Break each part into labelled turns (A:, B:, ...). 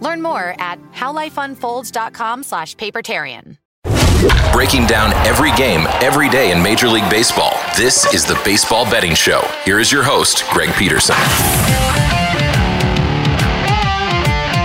A: Learn more at howlifeunfolds.com slash papertarian.
B: Breaking down every game, every day in Major League Baseball. This is the Baseball Betting Show. Here is your host, Greg Peterson.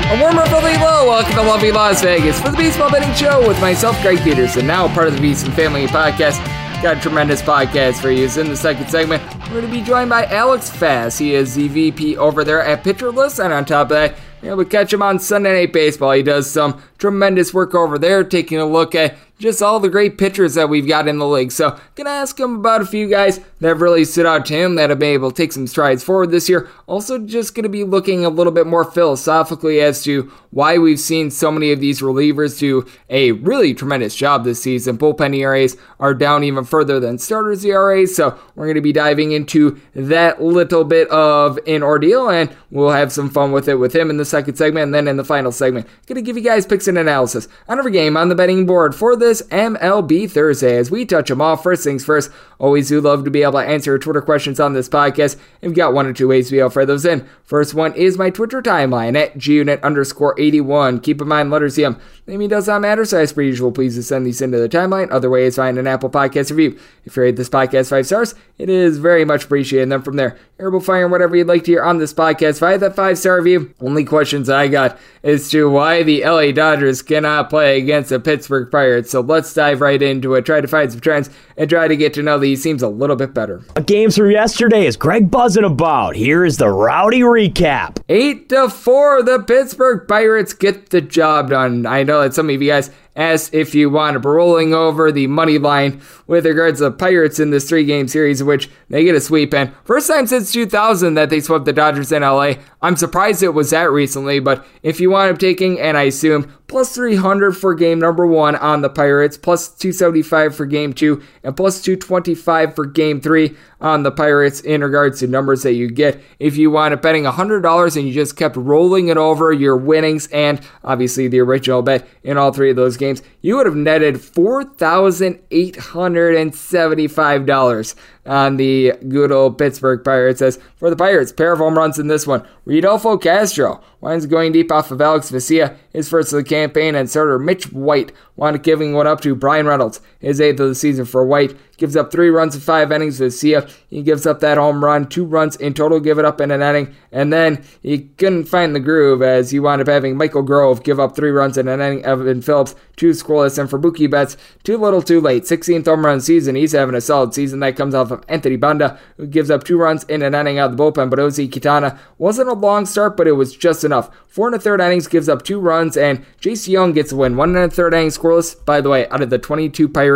C: A warmer Philly low. Welcome to lovely Las Vegas for the Baseball Betting Show with myself, Greg Peterson, now part of the VSiN Family podcast. Got a tremendous podcast for you. In the second segment, we're going to be joined by Alex Fast. He is the VP over there at Pitcher List, and on top of that, able to catch him on Sunday Night Baseball. He does some tremendous work over there, taking a look at just all the great pitchers that we've got in the league. So, gonna ask him about a few guys that really stood out to him that have been able to take some strides forward this year. Also, just gonna be looking a little bit more philosophically as to why we've seen so many of these relievers do a really tremendous job this season. Bullpen ERAs are down even further than starters ERAs, so we're gonna be diving into that little bit of an ordeal, and we'll have some fun with it with him in the second segment, and then in the final segment, gonna give you guys picks and analysis on every game on the betting board for this MLB Thursday as we touch them off. First things first, always do love to be able to answer Twitter questions on this podcast. We've got one or two ways to be able to fire those in. First one is my Twitter timeline at gunit underscore 81. Keep in mind, letters CM. Name does not matter, so as per usual, please send these into the timeline. Other ways, find an Apple Podcast review. If you rate this podcast five stars, it is very much appreciated. And then from there, to fire whatever you'd like to hear on this podcast via that five star review. Only questions I got is to why the LA Dodgers cannot play against the Pittsburgh Pirates. So let's dive right into it, try to find some trends, and try to get to know these teams a little bit better.
D: Games from yesterday is Greg buzzing about. Here is the rowdy recap.
C: 8 to 4, the Pittsburgh Pirates get the job done. I know that some of you guys asked if you want to be rolling over the money line with regards to Pirates in this three game series, which they get a sweep. And first time since 2000 that they swept the Dodgers in LA. I'm surprised it was that recently, but if you wind up taking, and I assume plus 300 for game number one on the Pirates, plus 275 for game two, and plus 225 for game three on the Pirates in regards to numbers that you get. If you wind up betting $100 and you just kept rolling it over your winnings and obviously the original bet in all three of those games, you would have netted $4,875 on the good old Pittsburgh Pirates. As for the Pirates, pair of home runs in this one. Rodolfo Castro winds going deep off of Alex Vesia, his first of the campaign, and starter Mitch White wound giving one up to Bryan Reynolds, his eighth of the season for White. gives up three runs in five innings with Sia. He gives up that home run, two runs in total, give it up in an inning, and then he couldn't find the groove as he wound up having Michael Grove give up three runs in an inning. Evan Phillips, two scoreless, and for Mookie Betts, too little, too late. 16th home run season. He's having a solid season. That comes off of Anthony Banda, who gives up two runs in an inning out of the bullpen. But Ozzy Quintana wasn't a long start, but it was just enough. Four and a third innings gives up two runs, and Jace Jung gets a win. One and a third inning scoreless. By the way, out of the 22 Pirates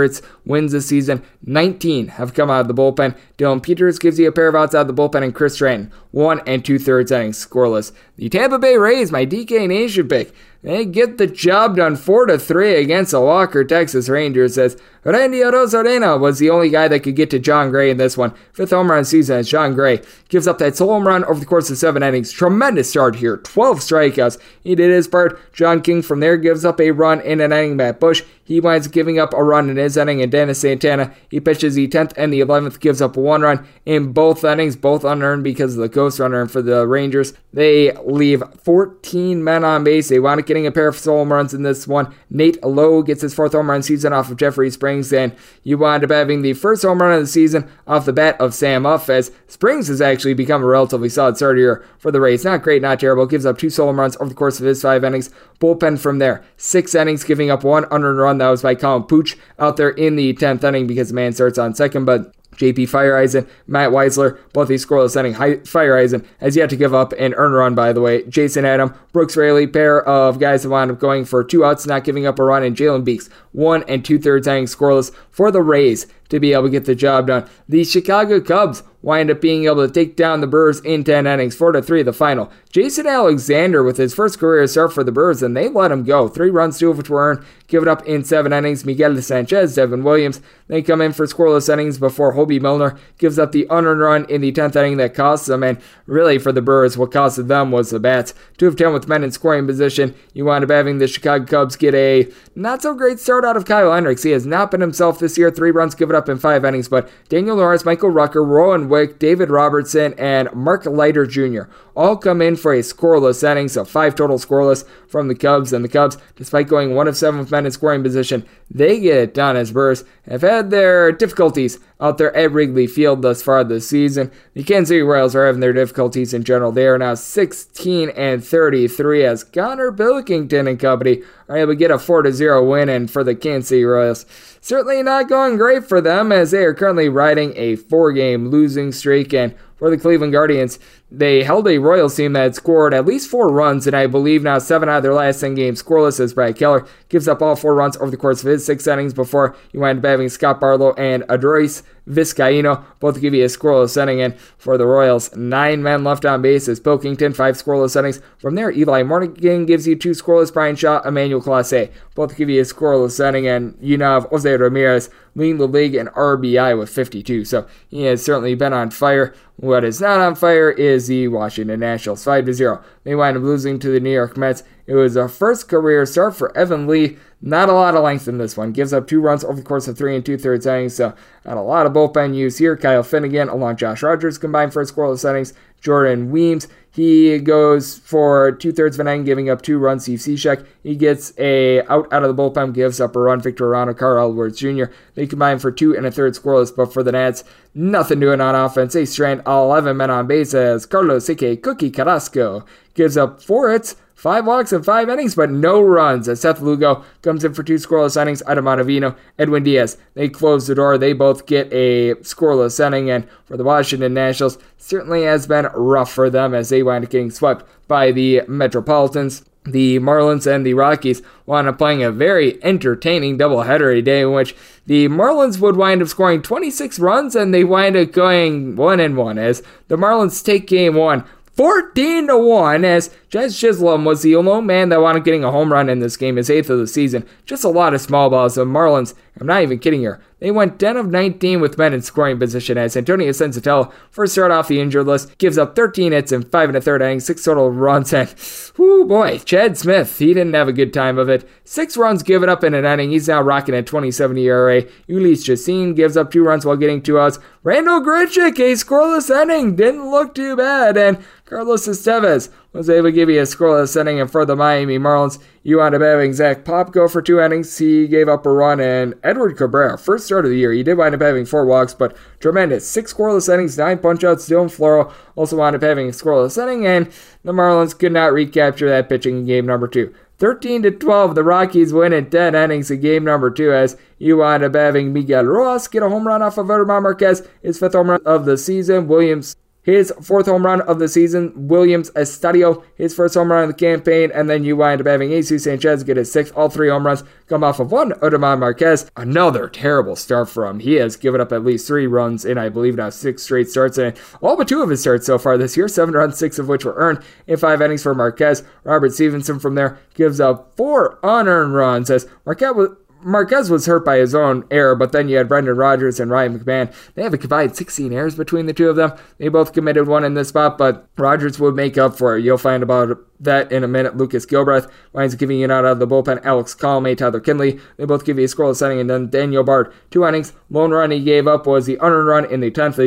C: wins this season, 19 have come out of the bullpen. Dillon Peters gives you a pair of outs out of the bullpen, and Chris Stratton, one and two thirds innings scoreless. The Tampa Bay Rays, my DK Nation pick, they get the job done 4 to 3 against the Walker Texas Rangers as Randy Arozarena was the only guy that could get to Jon Gray in this one. Fifth home run season as Jon Gray gives up that solo home run over the course of seven innings. Tremendous start here. 12 strikeouts. He did his part. John King from there gives up a run in an inning. Matt Bush, he winds up giving up a run in his inning. And Dennis Santana, he pitches the 10th and the 11th, gives up one run in both innings, both unearned because of the ghost runner for the Rangers. They leave 14 men on base. They wound up getting a pair of solo runs in this one. Nate Lowe gets his fourth home run season off of Jeffrey Springs, and you wind up having the first home run of the season off the bat of Sam Huff, as Springs has actually become a relatively solid starter for the Rays. Not great, not terrible. Gives up two solo runs over the course of his five innings. Bullpen from there, six innings, giving up one unearned run. That was by Colin Poche out there in the 10th inning because the man starts on second, but JP Feyereisen, Matt Wisler, both these scoreless inning. Feyereisen has yet to give up an earn run, by the way. Jason Adam, Brooks Raley, pair of guys that wound up going for two outs, not giving up a run, and Jalen Beeks, one and two thirds inning scoreless for the Rays to be able to get the job done. The Chicago Cubs wind up being able to take down the Brewers in 10 innings, 4 to 3 the final. Jason Alexander with his first career start for the Brewers, and they let him go. Three runs, two of which were earned, give it up in seven innings. Miguel Sanchez, Devin Williams, they come in for scoreless innings before Hobie Milner gives up the unearned run in the 10th inning that cost them. And really, for the Brewers, what costed them was the bats. Two of 10 with men in scoring position. You wind up having the Chicago Cubs get a not so great start out of Kyle Hendricks. He has not been himself this year. Three runs given up in five innings, but Daniel Norris, Michael Rucker, Rowan Wick, David Robertson, and Mark Leiter Jr. all come in for a scoreless inning, so five total scoreless from the Cubs. And the Cubs, despite going one of seven with men in scoring position, they get it done as Brewers have had their difficulties out there at Wrigley Field thus far this season. The Kansas City Royals are having their difficulties in general. They are now 16 and 33 as Konnor Pilkington and company are able to get a 4 0 win. And for the Kansas City Royals, certainly not going great for them as they are currently riding a four game losing streak. And for the Cleveland Guardians, they held a Royals team that had scored at least four runs, and I believe now seven out of their last 10 games scoreless as Brad Keller gives up all four runs over the course of his six innings before you wind up having Scott Barlow and Arodys Vizcaino both give you a scoreless inning. And for the Royals, nine men left on base as Pilkington, five scoreless innings. From there, Eli Morgan gives you two scoreless. Bryan Shaw, Emmanuel Clase both give you a scoreless inning. And you now have Jose Ramirez leading the league in RBI with 52. So he has certainly been on fire. What is not on fire is the Washington Nationals. 5 0. They wind up losing to the New York Mets. It was a first career start for Evan Lee. Not a lot of length in this one. Gives up two runs over the course of three and two thirds innings. So not a lot of bullpen use here. Kyle Finnegan along Josh Rogers combined for a scoreless innings. Jordan Weems, he goes for two thirds of an inning, giving up two runs. Steve Cishek, he gets a out out of the bullpen, gives up a run. Victor Arano, Carl Edwards Jr. They combine for two and a third scoreless, but for the Nats, nothing doing on offense. They strand 11 men on base as Carlos Ike Cookie Carrasco gives up four hits Five walks in five innings, but no runs as Seth Lugo comes in for two scoreless innings. Adam Ottavino, Edwin Diaz, they close the door. They both get a scoreless inning. And for the Washington Nationals, certainly has been rough for them as they wind up getting swept by the Metropolitans. The Marlins and the Rockies wound up playing a very entertaining doubleheader today in which the Marlins would wind up scoring 26 runs and they wind up going one and one as the Marlins take game one 14 to 1 as Jazz Chisholm was the only man that wound up getting a home run in this game, his eighth of the season. Just a lot of small balls. The Marlins, I'm not even kidding here, they went 10 of 19 with men in scoring position as Antonio Senzatela, first start off the injured list, gives up 13 hits in 5 and a third innings, 6 total runs, and whoo boy, Chad Smith, he didn't have a good time of it. 6 runs given up in an inning, he's now rocking at 27 ERA. Jhoulys Chacin gives up 2 runs while getting 2 outs. Randal Grichuk, a scoreless inning, didn't look too bad, and Carlos Estevez was able to give you a scoreless inning, and for the Miami Marlins, you wound up having Zach Pop go for two innings. He gave up a run, and Edward Cabrera, first start of the year, he did wind up having four walks, but tremendous. Six scoreless innings, nine punchouts. Dylan Floro also wound up having a scoreless inning, and the Marlins could not recapture that pitching in game number two. 13 to 12, the Rockies win in 10 innings in game number two as you wind up having Miguel Rojas get a home run off of German Marquez, his fifth home run of the season. Williams his fourth home run of the season. Willians Astudillo, his first home run of the campaign. And then you wind up having Jesus Sanchez get his sixth. All three home runs come off of one. Odemar Marquez, another terrible start for him. He has given up at least three runs in, I believe, now six straight starts. And all but two of his starts so far this year, seven runs, six of which were earned in five innings for Marquez. Robert Stevenson from there gives up four unearned runs as Marquez was Marquez was hurt by his own error, but then you had Brendan Rodgers and Ryan McMahon. They have a combined 16 errors between the two of them. They both committed one in this spot, but Rodgers would make up for it. You'll find about that in a minute. Lucas Gilbreth winds up giving you an out of the bullpen. Alex Colomé, Tyler Kinley. They both give you a scoreless inning, and then Daniel Bard. Two innings. Lone run he gave up was the unearned run in the 10th,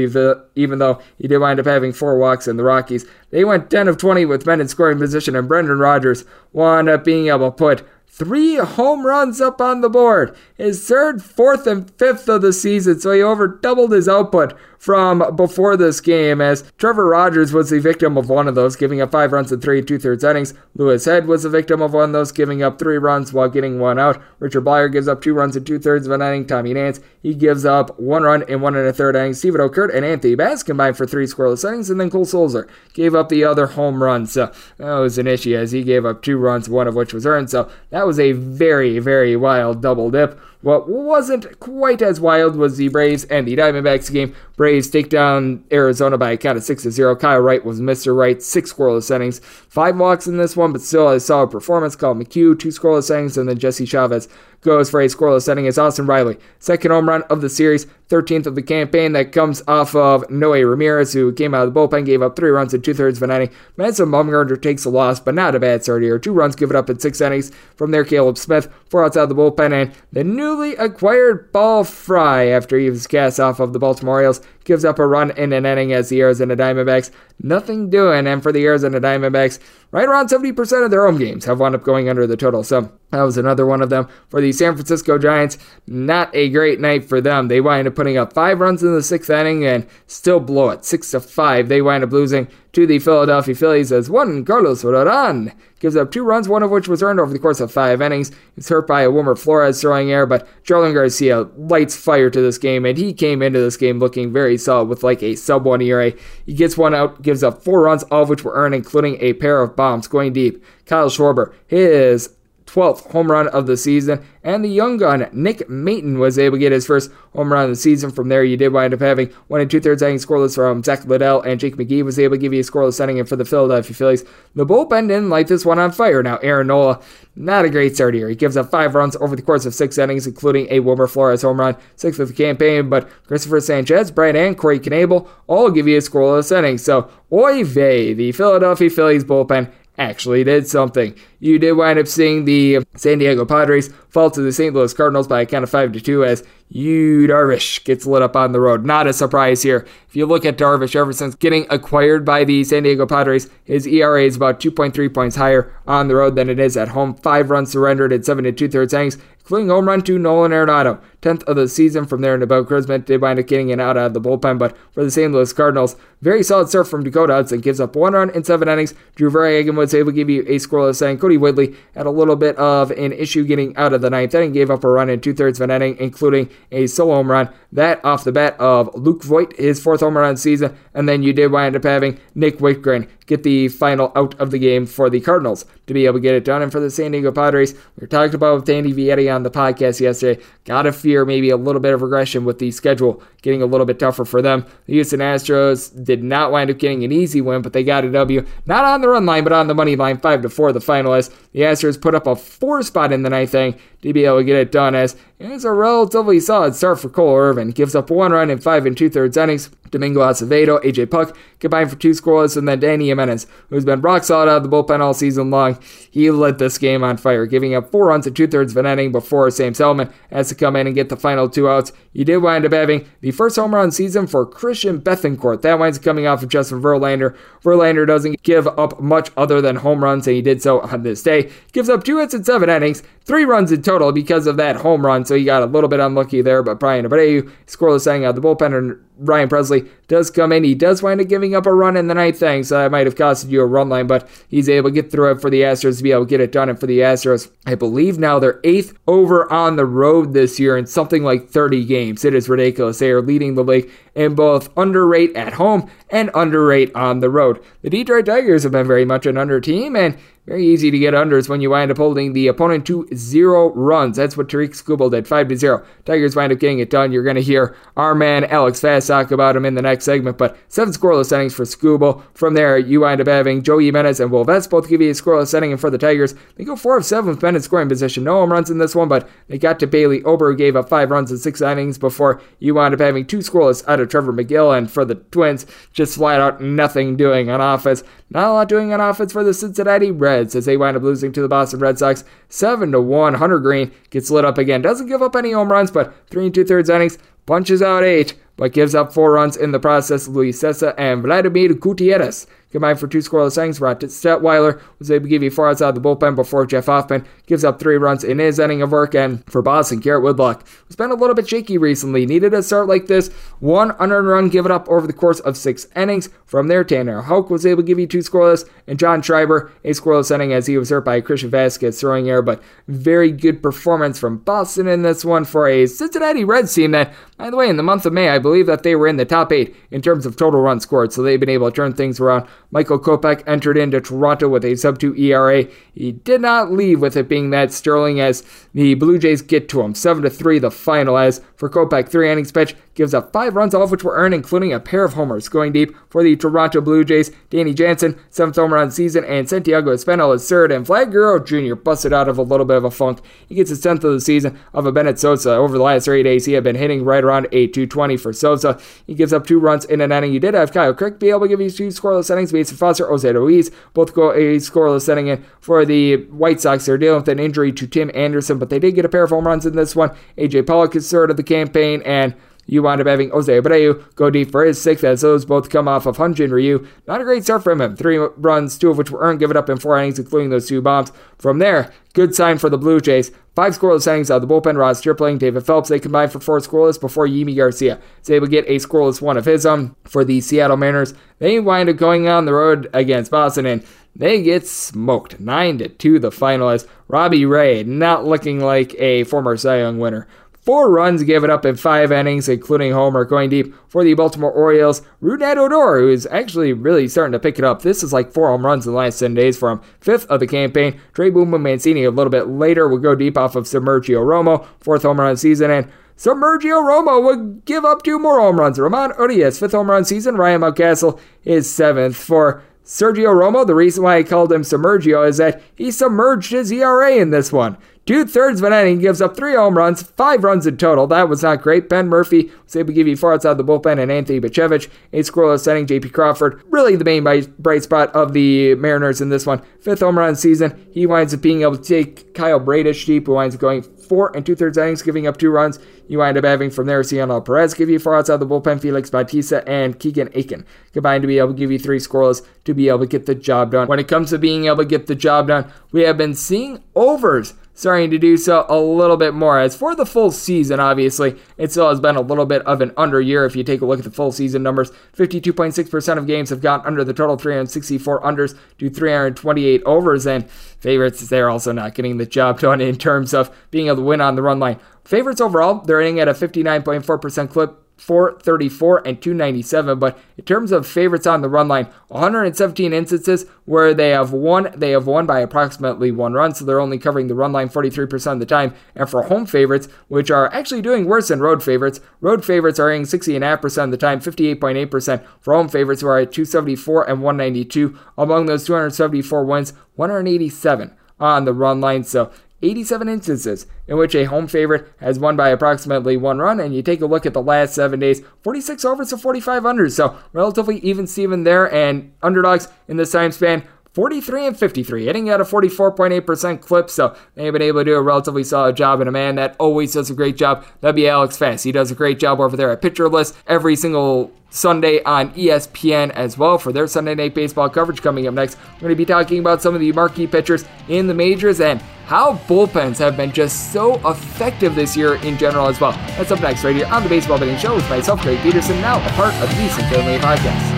C: even though he did wind up having four walks in the Rockies. They went 10 of 20 with men in scoring position, and Brendan Rodgers wound up being able to put three home runs up on the board. His third, fourth, and fifth of the season, so he over doubled his output from before this game, as Trevor Rogers was the victim of one of those, giving up five runs in three two thirds innings. Louis Head was the victim of one of those, giving up three runs while getting one out. Richard Bleier gives up two runs in two thirds of an inning. Tommy Nance, he gives up one run in one and a third innings. Steven Okert and Anthony Bass combined for three scoreless innings, and then Cole Sulser gave up the other home run. So that was an issue as he gave up two runs, one of which was earned. So that was a very, very wild double dip. What wasn't quite as wild was the Braves and the Diamondbacks game. Braves take down Arizona by a count of 6 to 0. Kyle Wright was Mr. Right, six scoreless innings. Five walks in this one, but still a solid performance. Kyle McHugh, two scoreless innings, and then Jesse Chavez goes for a scoreless inning as Austin Riley, second home run of the series, 13th of the campaign. That comes off of Noe Ramirez, who came out of the bullpen, gave up three runs in two thirds of an inning. Madison Bumgarner takes a loss, but not a bad start here. Two runs given up in six innings. From there, Caleb Smith, four outside the bullpen, and the newly acquired Paul Fry, after he was cast off of the Baltimore Orioles, gives up a run in an inning as the Arizona Diamondbacks nothing doing. And for the Arizona Diamondbacks, right around 70% of their home games have wound up going under the total. So that was another one of them. For the San Francisco Giants, not a great night for them. They wind up putting up five runs in the sixth inning and still blow it. Six to five. They wind up losing to the Philadelphia Phillies as one Carlos Rodon gives up two runs, one of which was earned over the course of five innings. He's hurt by a Wilmer Flores throwing error, but Jarlin Garcia lights fire to this game, and he came into this game looking very solid with like a sub one ERA. He gets one out, gives up four runs, all of which were earned, including a pair of bombs going deep. Kyle Schwarber, his 12th home run of the season. And the young gun, Nick Maton, was able to get his first home run of the season. From there, you did wind up having one and two thirds inning scoreless from Zack Littell, and Jake McGee was able to give you a scoreless inning. For the Philadelphia Phillies, the bullpen didn't light this one on fire. Now, Aaron Nola, not a great start here. He gives up five runs over the course of six innings, including a Wilmer Flores home run, sixth of the campaign. But Christopher Sanchez, Brian, and Corey Knebel all give you a scoreless inning. So, oy vey, the Philadelphia Phillies bullpen actually did something. You did wind up seeing the San Diego Padres fall to the St. Louis Cardinals by a count of 5 to 2 as Yu Darvish gets lit up on the road. Not a surprise here. If you look at Darvish ever since getting acquired by the San Diego Padres, his ERA is about 2.3 points higher on the road than it is at home. Five runs surrendered in seven and two thirds innings, including home run to Nolan Arenado. 10th of the season from there Nabil Crismatt. Did wind up getting an out of the bullpen, but for the St. Louis Cardinals, very solid start from Dakota Hudson. Gives up one run in seven innings. Drew Verhagen was able to give you a scoreless inning. Kodi Whitley had a little bit of an issue getting out of the ninth inning. Gave up a run in two thirds of an inning, including a solo home run. That off the bat of Luke Voit, his fourth home run season. And then you did wind up having Nick Wittgren get the final out of the game for the Cardinals to be able to get it done. And for the San Diego Padres, we were talking about with Andy Vietti on the podcast yesterday. Gotta fear maybe a little bit of regression with the schedule getting a little bit tougher for them. The Houston Astros did not wind up getting an easy win, but they got a W. Not on the run line, but on the money line, five to four. The finalists. The Astros put up a four spot in the ninth inning to be able to get it done. As it's a relatively solid start for Cole Irvin. Gives up one run in five and two thirds innings. Domingo Acevedo, AJ Puk combined for two scoreless, and then Dany Jimenez, who's been rock solid out of the bullpen all season long. He lit this game on fire, giving up four runs in two thirds of an inning before Sam Selman has to come in and get the final two outs. You did wind up having the first home run season for Christian Bethancourt. That winds up coming off of Justin Verlander. Verlander doesn't give up much other than home runs, and he did so on this day. Gives up two hits in seven innings, three runs in total because of that home run, so he got a little bit unlucky there, but Bryan Abreu, scoreless inning out the bullpen, and Ryan Pressly does come in. He does wind up giving up a run in the ninth inning, so that might have costed you a run line, but he's able to get through it for the Astros to be able to get it done. And for the Astros, I believe now they're eighth over on the road this year in something like 30 games. It is ridiculous. They are leading the league in both underrate at home and underrate on the road. The Detroit Tigers have been very much an under team, and very easy to get unders when you wind up holding the opponent to zero runs. That's what Tarik Skubal did, 5 to 0. Tigers wind up getting it done. You're going to hear our man Alex Fast talk about him in the next segment, but seven scoreless innings for Skubal. From there, you wind up having Joey Jimenez and Will Vest both give you a scoreless inning, and for the Tigers, they go 4 of 7 with Ben in scoring position. No home runs in this one, but they got to Bailey Ober, who gave up 5 runs in 6 innings before you wind up having two scoreless out of Trevor Megill. and for the Twins, just flat out nothing doing on offense. Not a lot doing on offense for the Cincinnati Reds as they wind up losing to the Boston Red Sox 7 to 1. Hunter Greene gets lit up again. Doesn't give up any home runs, but three and two thirds innings, punches out eight, but gives up four runs in the process. Luis Cessa and Vladimir Gutierrez combined for two scoreless innings. Rod Detwiler was able to give you four outs out of the bullpen before Jeff Hoffman gives up three runs in his inning of work. And for Boston, Garrett Whitlock has been a little bit shaky recently. Needed a start like this. One unearned run given up over the course of six innings. From there, Tanner Houck was able to give you two scoreless, and John Schreiber a scoreless inning as he was hurt by Christian Vázquez throwing error. But very good performance from Boston in this one for a Cincinnati Reds team that, by the way, in the month of May, I believe that they were in the top eight in terms of total runs scored. So they've been able to turn things around. Michael Kopech entered into Toronto with a sub 2 ERA. He did not leave with it being that sterling as the Blue Jays get to him. 7 to 3 the final as for Kopech, three innings pitch gives up five runs, all of which were earned, including a pair of homers. Going deep for the Toronto Blue Jays, Danny Jansen, seventh home run season, and Santiago Espinal is third, and Vlad Guerrero Jr. busted out of a little bit of a funk. He gets his 10th of the season of a Bennett Sousa. Over the last three days, he had been hitting right around a 220 for Sousa. He gives up two runs in an inning. You did have Kyle Crick be able to give you two scoreless innings. Mason Foster, Jose Ruiz both go a scoreless inning in for the White Sox. They're dealing with an injury to Tim Anderson, but they did get a pair of home runs in this one. AJ Pollock is third of the campaign, and you wind up having Jose Abreu go deep for his sixth as those both come off of Hyun-Jin Ryu. Not a great start from him. Three runs, two of which were earned, given up in four innings, including those two bombs. From there, good sign for the Blue Jays. Five scoreless innings out of the bullpen. Ross Stripling, David Phelps, they combined for four scoreless before Yimi Garcia is able to get a scoreless one of his own for the Seattle Mariners. They wind up going on the road against Boston and they get smoked. 9 to 2 the final as Robbie Ray not looking like a former Cy Young winner. Four runs given up in five innings, including homer, going deep for the Baltimore Orioles. Rougned Odor, who is actually really starting to pick it up. This is like four home runs in the last 10 days for him. Fifth of the campaign. Trey Boom Mancini a little bit later will go deep off of Submergio Romo. Fourth home run season. And Submergio Romo would give up two more home runs. Ramon Urias, fifth home run season. Ryan Mountcastle is seventh for Sergio Romo, the reason why I called him Submergio is that he submerged his ERA in this one. Two thirds of an inning, gives up three home runs, five runs in total. That was not great. Ben Murphy was able to give you four outside the bullpen, and Anthony Bichevich, a scoreless inning. JP Crawford, really the main bright spot of the Mariners in this one. Fifth home run season. He winds up being able to take Kyle Bradish deep, who winds up going four and two thirds innings, giving up two runs. You wind up having from there Cionel Perez give you four outside the bullpen, Felix Bautista and Keegan Akin combined to be able to give you three scoreless to be able to get the job done. When it comes to being able to get the job done, we have been seeing overs starting to do so a little bit more. As for the full season, obviously, it still has been a little bit of an under year. If you take a look at the full season numbers, 52.6% of games have gone under the total 364 unders to 328 overs, and favorites, they're also not getting the job done in terms of being able to win on the run line. Favorites overall, they're hitting at a 59.4% clip 434 and 297. But in terms of favorites on the run line, 117 instances where they have won, they have won by approximately one run, so they're only covering the run line 43% of the time. And for home favorites, which are actually doing worse than road favorites, road favorites are hitting 60.5% of the time, 58.8% for home favorites who are at 274 and 192. Among those 274 wins, 187 on the run line. So 87 instances in which a home favorite has won by approximately one run. And you take a look at the last seven days 46 overs to 45 unders. So relatively even Steven there. And underdogs in this time span 43 and 53, hitting at a 44.8% clip. So they've been able to do a relatively solid job. And a man that always does a great job, that'd be Alex Fast. He does a great job over there at Pitcher List every single Sunday on ESPN as well for their Sunday Night Baseball coverage coming up next. We're going to be talking about some of the marquee pitchers in the majors and how bullpens have been just so effective this year in general as well. That's up next right here on the Baseball Betting Show with myself, Greg Peterson, now a part of the VSiN Family Podcast.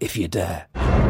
E: if you dare.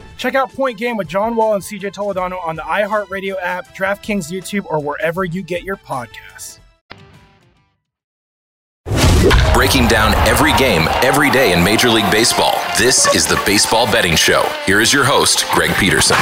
F: Check out Point Game with John Wall and CJ Toledano on the iHeartRadio app, DraftKings YouTube, or wherever you get your podcasts.
B: Breaking down every game, every day in Major League Baseball. This is the Baseball Betting Show. Here is your host, Greg Peterson.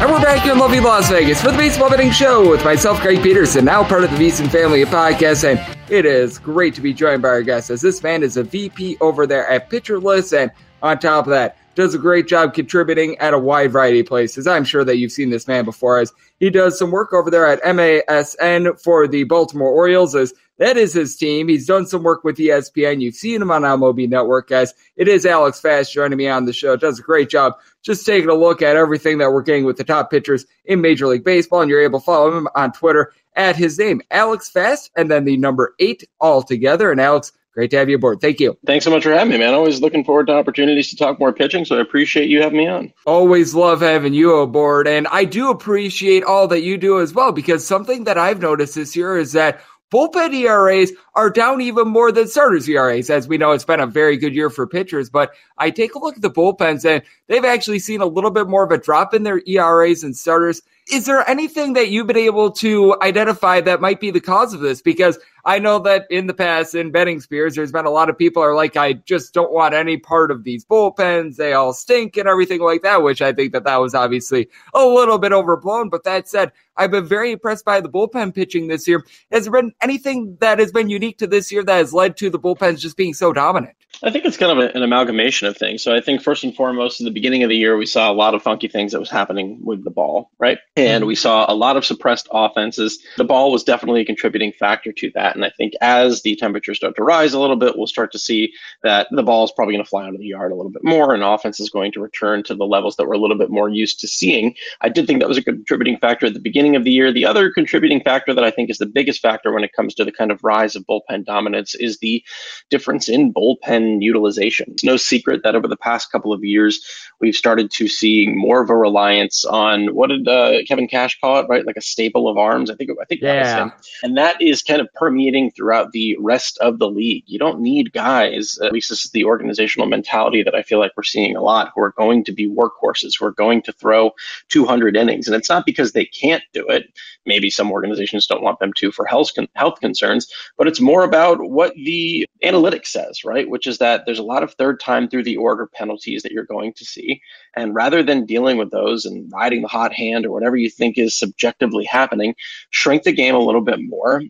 C: And we're back in lovely Las Vegas for the Baseball Betting Show with myself, Greg Peterson, now part of the VSiN family of podcasts. And it is great to be joined by our guest, as this man is a VP over there at Pitcher List. And on top of that, does a great job contributing at a wide variety of places. I'm sure that you've seen this man before, as he does some work over there at MASN for the Baltimore Orioles, as that is his team. He's done some work with ESPN. You've seen him on MLB Network, guys. It is Alex Fast joining me on the show. Does a great job just taking a look at everything that we're getting with the top pitchers in Major League Baseball. And you're able to follow him on Twitter at his name, Alex Fast, and then the number eight all together. And Alex, great to have you aboard. Thank you.
G: Thanks so much for having me, man. Always looking forward to opportunities to talk more pitching, so I appreciate you having me on.
C: Always love having you aboard. And I do appreciate all that you do as well, because something that I've noticed this year is that bullpen ERAs are down even more than starters ERAs. As we know, it's been a very good year for pitchers, but I take a look at the bullpens and they've actually seen a little bit more of a drop in their ERAs and starters. Is there anything that you've been able to identify that might be the cause of this? Because I know that in the past in betting spheres, there's been a lot of people are like, I just don't want any part of these bullpens. They all stink and everything like that, which I think that that was obviously a little bit overblown. But that said, I've been very impressed by the bullpen pitching this year. Has there been anything that has been unique to this year that has led to the bullpens just being so dominant?
G: I think it's kind of an amalgamation of things. So I think first and foremost, in the beginning of the year, we saw a lot of funky things that was happening with the ball, right? And we saw a lot of suppressed offenses. The ball was definitely a contributing factor to that. And I think as the temperatures start to rise a little bit, we'll start to see that the ball is probably going to fly out of the yard a little bit more and offense is going to return to the levels that we're a little bit more used to seeing. I did think that was a contributing factor at the beginning of the year. The other contributing factor that I think is the biggest factor when it comes to the kind of rise of bullpen dominance is the difference in bullpen utilization. It's no secret that over the past couple of years, we've started to see more of a reliance on what did uh, Kevin Cash call it, right? Like a staple of arms. I think I think that was
C: Yeah.
G: him. And that is kind of permeating throughout the rest of the league. You don't need guys, at least this is the organizational mentality that I feel like we're seeing a lot, who are going to be workhorses, who are going to throw 200 innings. And it's not because they can't do it. Maybe some organizations don't want them to for health, con- health concerns, but it's more about what the analytics says, right? Which is that there's a lot of third time through the order penalties that you're going to see. And rather than dealing with those and riding the hot hand or whatever you think is subjectively happening, shrink the game a little bit more,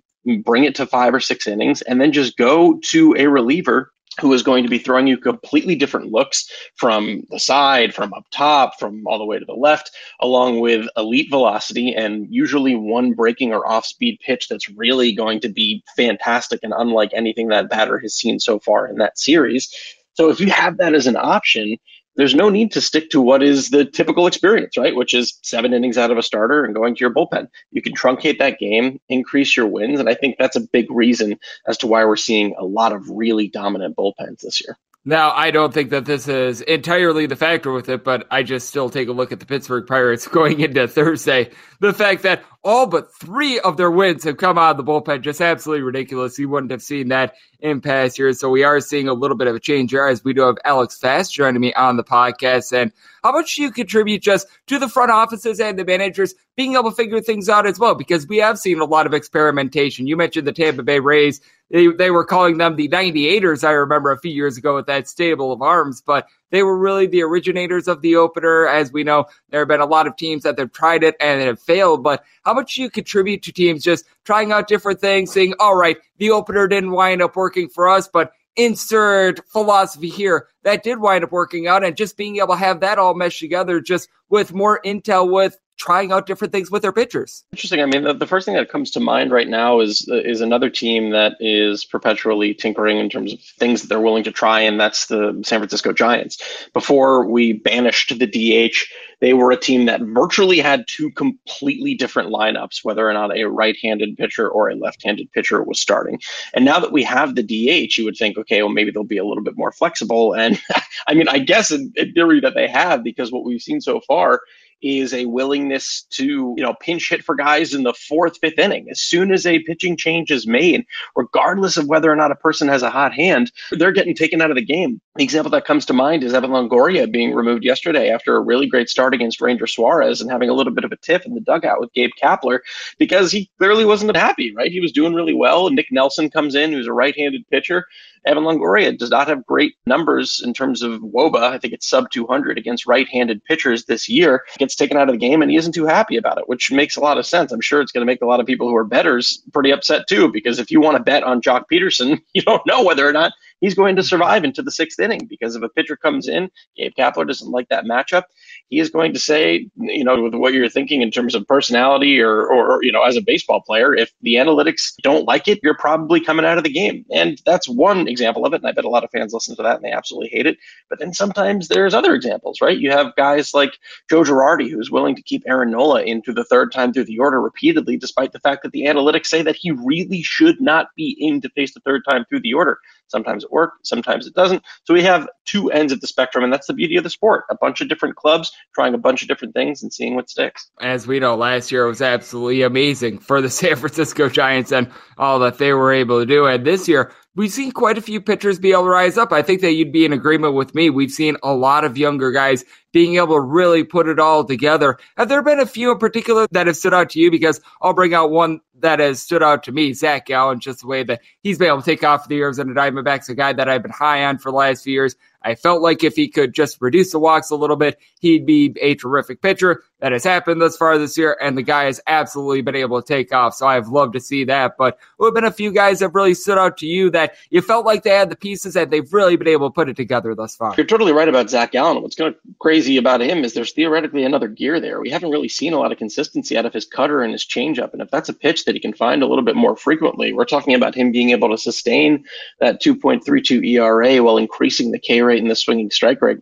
G: bring it to five or six innings, and then just go to a reliever who is going to be throwing you completely different looks from the side, from up top, from all the way to the left, along with elite velocity and usually one breaking or off speed pitch that's really going to be fantastic and unlike anything that batter has seen so far in that series. So if you have that as an option, there's no need to stick to what is the typical experience, right? Which is seven innings out of a starter and going to your bullpen. You can truncate that game, increase your wins. And I think that's a big reason as to why we're seeing a lot of really dominant bullpens this year.
C: Now, I don't think that this is entirely the factor with it, but I just still take a look at the Pittsburgh Pirates going into Thursday. The fact that all but three of their wins have come out of the bullpen, just absolutely ridiculous. You wouldn't have seen that in past years. So we are seeing a little bit of a change here as we do have Alex Fast joining me on the podcast. And how much do you contribute just to the front offices and the managers being able to figure things out as well? Because we have seen a lot of experimentation. You mentioned the Tampa Bay Rays. They, they were calling them the 98ers, I remember a few years ago with that stable of arms, but they were really the originators of the opener. As we know, there have been a lot of teams that have tried it and have failed, but how much do you contribute to teams just trying out different things, saying, all right, the opener didn't wind up working for us, but insert philosophy here that did wind up working out and just being able to have that all mesh together just with more intel with trying out different things with their pitchers.
G: Interesting. I mean, the, the first thing that comes to mind right now is is another team that is perpetually tinkering in terms of things that they're willing to try, and that's the San Francisco Giants. Before we banished the DH, they were a team that virtually had two completely different lineups, whether or not a right-handed pitcher or a left-handed pitcher was starting. And now that we have the DH, you would think, okay, well, maybe they'll be a little bit more flexible. And I mean, I guess in, in theory that they have, because what we've seen so far is a willingness to, you know, pinch hit for guys in the fourth, fifth inning. As soon as a pitching change is made, regardless of whether or not a person has a hot hand, they're getting taken out of the game. The example that comes to mind is Evan Longoria being removed yesterday after a really great start against Ranger Suarez and having a little bit of a tiff in the dugout with Gabe Kapler because he clearly wasn't happy, right? He was doing really well. Nick Nelson comes in, who's a right-handed pitcher. Evan Longoria does not have great numbers in terms of WOBA. I think it's sub 200 against right-handed pitchers this year. Gets taken out of the game, and he isn't too happy about it, which makes a lot of sense. I'm sure it's going to make a lot of people who are betters pretty upset too, because if you want to bet on Joc Pederson, you don't know whether or not he's going to survive into the sixth inning because if a pitcher comes in, Gabe Kapler doesn't like that matchup, he is going to say, you know, with what you're thinking in terms of personality or, or, you know, as a baseball player, if the analytics don't like it, you're probably coming out of the game. And that's one example of it. And I bet a lot of fans listen to that and they absolutely hate it. But then sometimes there's other examples, right? You have guys like Joe Girardi, who's willing to keep Aaron Nola into the third time through the order repeatedly, despite the fact that the analytics say that he really should not be in to face the third time through the order. Sometimes it works, sometimes it doesn't. So we have two ends of the spectrum, and that's the beauty of the sport. A bunch of different clubs trying a bunch of different things and seeing what sticks.
C: As we know, last year was absolutely amazing for the San Francisco Giants and all that they were able to do. And this year, we've seen quite a few pitchers be able to rise up. I think that you'd be in agreement with me. We've seen a lot of younger guys being able to really put it all together. Have there been a few in particular that have stood out to you? Because I'll bring out one that has stood out to me, Zach Gallen, just the way that he's been able to take off the years in the Diamondbacks, a guy that I've been high on for the last few years. I felt like if he could just reduce the walks a little bit, he'd be a terrific pitcher. That has happened thus far this year, and the guy has absolutely been able to take off. So I've loved to see that. But there have been a few guys that really stood out to you that you felt like they had the pieces that they've really been able to put it together thus far.
G: You're totally right about Zach Gallen. What's kind of crazy about him is there's theoretically another gear there. We haven't really seen a lot of consistency out of his cutter and his changeup. And if that's a pitch that he can find a little bit more frequently, we're talking about him being able to sustain that 2.32 ERA while increasing the K rate and the swinging strike rate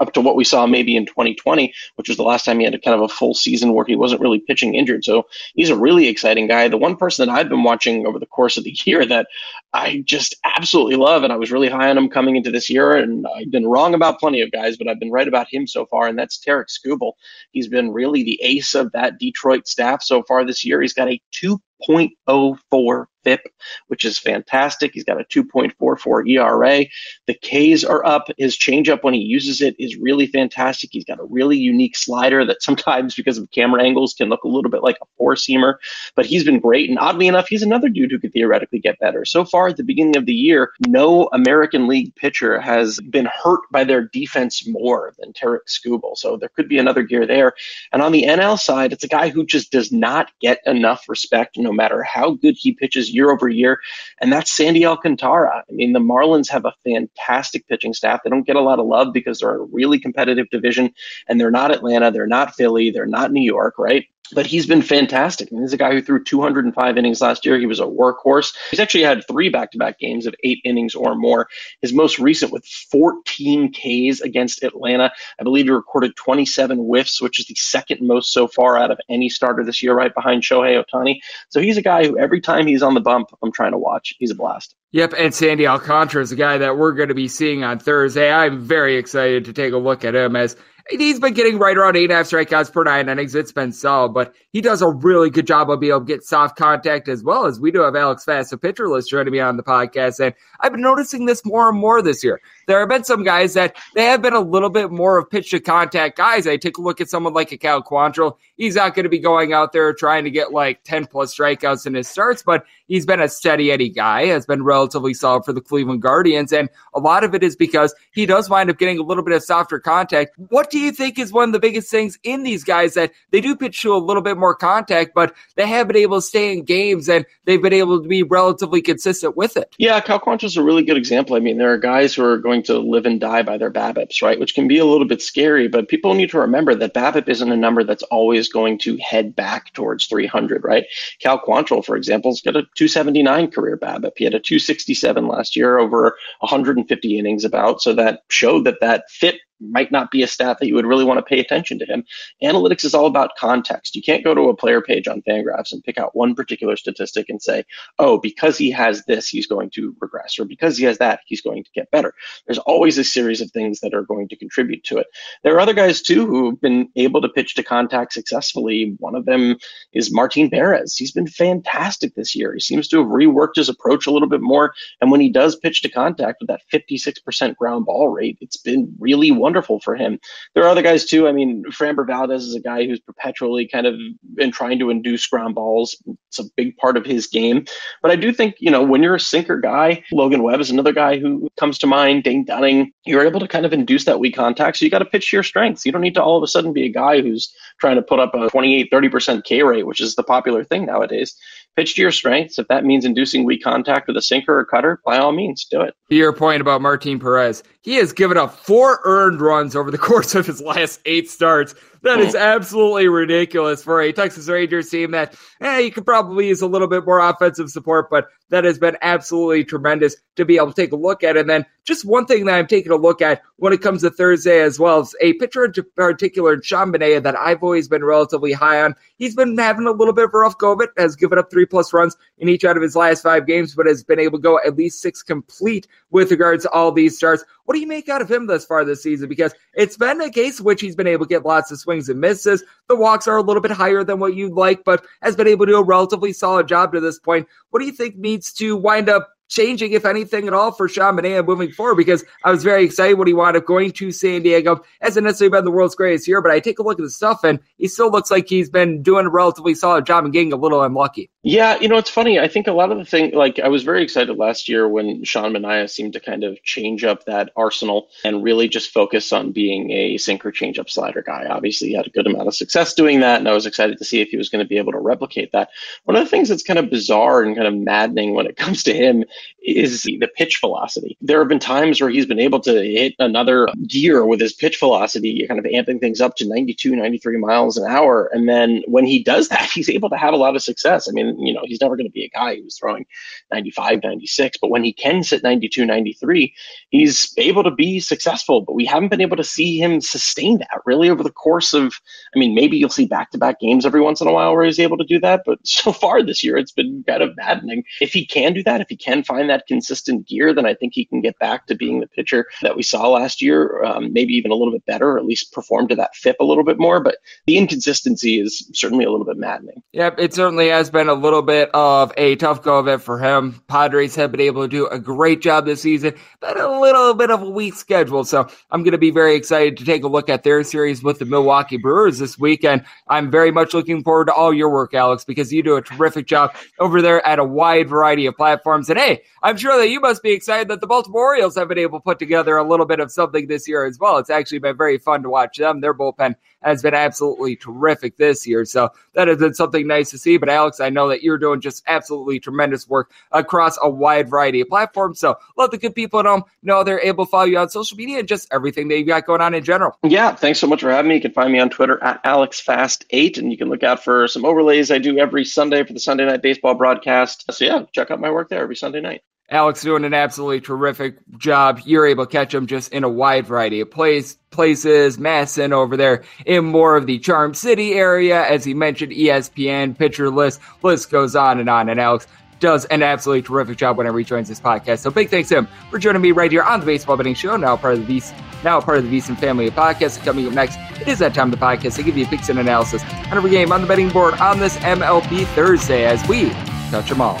G: up to what we saw maybe in 2020, which was the last time he had a kind of a full season where he wasn't really pitching injured. So he's a really exciting guy. The one person that I've been watching over the course of the year that I just absolutely love, and I was really high on him coming into this year, and I've been wrong about plenty of guys, but I've been right about him so far, and that's Tarik Skubal. He's been really the ace of that Detroit staff so far this year. He's got a 2.04 FIP, which is fantastic. He's got a 2.44 ERA. The Ks are up. His changeup, when he uses it, is really fantastic. He's got a really unique slider that sometimes, because of camera angles, can look a little bit like a four seamer. But he's been great. And oddly enough, he's another dude who could theoretically get better. So far at the beginning of the year, no American League pitcher has been hurt by their defense more than Tarik Skubal. So there could be another gear there. And on the NL side, it's a guy who just does not get enough respect no matter how good he pitches year over year, and that's Sandy Alcantara. I mean, the Marlins have a fantastic pitching staff. They don't get a lot of love because they're a really competitive division, and they're not Atlanta, they're not Philly, they're not New York, right? But he's been fantastic. I mean, he's a guy who threw 205 innings last year. He was a workhorse. He's actually had three back-to-back games of eight innings or more. His most recent with 14 Ks against Atlanta. I believe he recorded 27 whiffs, which is the second most so far out of any starter this year, right behind Shohei Ohtani. So he's a guy who every time he's on the bump, I'm trying to watch. He's a blast.
C: Yep, and Sandy Alcantara is a guy that we're going to be seeing on Thursday. I'm very excited to take a look at him as he's been getting right around eight and a half strikeouts per nine innings. It's been solid, but he does a really good job of being able to get soft contact as well as we do have Alex Fast, a pitcher list, joining me on the podcast. And I've been noticing this more and more this year. There have been some guys that they have been a little bit more of pitch to contact guys. I take a look at someone like a Cal Quantrill. He's not going to be going out there trying to get like 10 plus strikeouts in his starts, but he's been a steady Eddie guy, has been relatively solid for the Cleveland Guardians. And a lot of it is because he does wind up getting a little bit of softer contact. What do you think is one of the biggest things in these guys that they do pitch to a little bit more contact, but they have been able to stay in games and they've been able to be relatively consistent with it?
G: Yeah, Cal is a really good example. I mean, there are guys who are going to live and die by their BABIPs, right? Which can be a little bit scary, but people need to remember that BABIP isn't a number that's always going to head back towards 300, right? Cal Quantrill, for example, has got a 279 career BABIP. He had a 267 last year over 150 innings about, so that showed that that fit might not be a stat that you would really want to pay attention to him. Analytics is all about context. You can't go to a player page on Fangraphs and pick out one particular statistic and say, oh, because he has this, he's going to regress, or because he has that, he's going to get better. There's always a series of things that are going to contribute to it. There are other guys, too, who've been able to pitch to contact successfully. One of them is Martin Perez. He's been fantastic this year. He seems to have reworked his approach a little bit more. And when he does pitch to contact with that 56% ground ball rate, it's been really wonderful wonderful for him. There are other guys too. I mean, Framber Valdez is a guy who's perpetually kind of been trying to induce ground balls. It's a big part of his game. But I do think, you know, when you're a sinker guy, Logan Webb is another guy who comes to mind, Dane Dunning, you're able to kind of induce that weak contact. So you got to pitch to your strengths. You don't need to all of a sudden be a guy who's trying to put up a 28, 30% K rate, which is the popular thing nowadays pitch to your strengths. If that means inducing weak contact with a sinker or cutter, by all means, do it.
C: To Your point about Martin Perez, he has given up four earned runs over the course of his last eight starts. That is absolutely ridiculous for a Texas Rangers team that, eh, you could probably use a little bit more offensive support, but that has been absolutely tremendous to be able to take a look at. And then just one thing that I'm taking a look at when it comes to Thursday as well is a pitcher in particular, Sean Manaea, that I've always been relatively high on. He's been having a little bit of a rough go of it, has given up three plus runs in each out of his last five games, but has been able to go at least six complete with regards to all these starts. What do you make out of him thus far this season? Because it's been a case in which he's been able to get lots of swings and misses. The walks are a little bit higher than what you'd like, but has been able to do a relatively solid job to this point. What do you think needs to wind up changing, if anything at all, for Sean Manaea moving forward? Because I was very excited when he wound up going to San Diego. Hasn't necessarily been the world's greatest year, but I take a look at the stuff and he still looks like he's been doing a relatively solid job and getting a little unlucky.
G: Yeah, you know, it's funny. I think a lot of the thing, like I was very excited last year when Sean Manaea seemed to kind of change up that arsenal and really just focus on being a sinker changeup slider guy. Obviously, he had a good amount of success doing that, and I was excited to see if he was going to be able to replicate that. One of the things that's kind of bizarre and kind of maddening when it comes to him is the pitch velocity. There have been times where he's been able to hit another gear with his pitch velocity, kind of amping things up to 92, 93 miles an hour. And then when he does that, he's able to have a lot of success. I mean, you know, he's never going to be a guy who's throwing 95, 96, but when he can sit 92, 93, he's able to be successful. But we haven't been able to see him sustain that really over the course of, I mean, maybe you'll see back to back games every once in a while where he's able to do that. But so far this year, it's been kind of maddening. If he can do that, if he can find that consistent gear, then I think he can get back to being the pitcher that we saw last year, um, maybe even a little bit better, or at least perform to that FIP a little bit more. But the inconsistency is certainly a little bit maddening.
C: Yep, it certainly has been a little bit of a tough go of it for him. Padres have been able to do a great job this season, but a little bit of a weak schedule. So I'm going to be very excited to take a look at their series with the Milwaukee Brewers this weekend. I'm very much looking forward to all your work, Alex, because you do a terrific job over there at a wide variety of platforms. And hey, I'm sure that you must be excited that the Baltimore Orioles have been able to put together a little bit of something this year as well. It's actually been very fun to watch them. Their bullpen has been absolutely terrific this year. So that has been something nice to see. But Alex, I know that you're doing just absolutely tremendous work across a wide variety of platforms. So let the good people at home know they're able to follow you on social media and just everything that you've got going on in general.
G: Yeah, thanks so much for having me. You can find me on Twitter at AlexFast8, and you can look out for some overlays I do every Sunday for the Sunday Night Baseball broadcast. So yeah, check out my work there every Sunday night.
C: Alex doing an absolutely terrific job. You're able to catch him just in a wide variety of place, places. MASN over there in more of the Charm City area. As he mentioned, ESPN, pitcher list, list goes on and on. And Alex does an absolutely terrific job whenever he joins this podcast. So big thanks to him for joining me right here on the Baseball Betting Show, now part of the Beast, now part of the VSiN family of podcasts. Coming up next, it is that time of the podcast to give you picks and analysis on every game on the betting board on this MLB Thursday as we touch them all.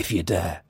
E: if you dare.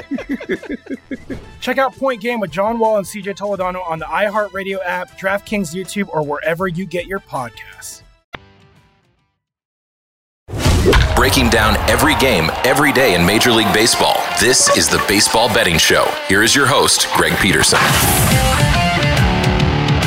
F: Check out Point Game with John Wall and CJ Toledano on the iHeartRadio app, DraftKings YouTube, or wherever you get your podcasts.
B: Breaking down every game, every day in Major League Baseball. This is the Baseball Betting Show. Here is your host, Greg Peterson.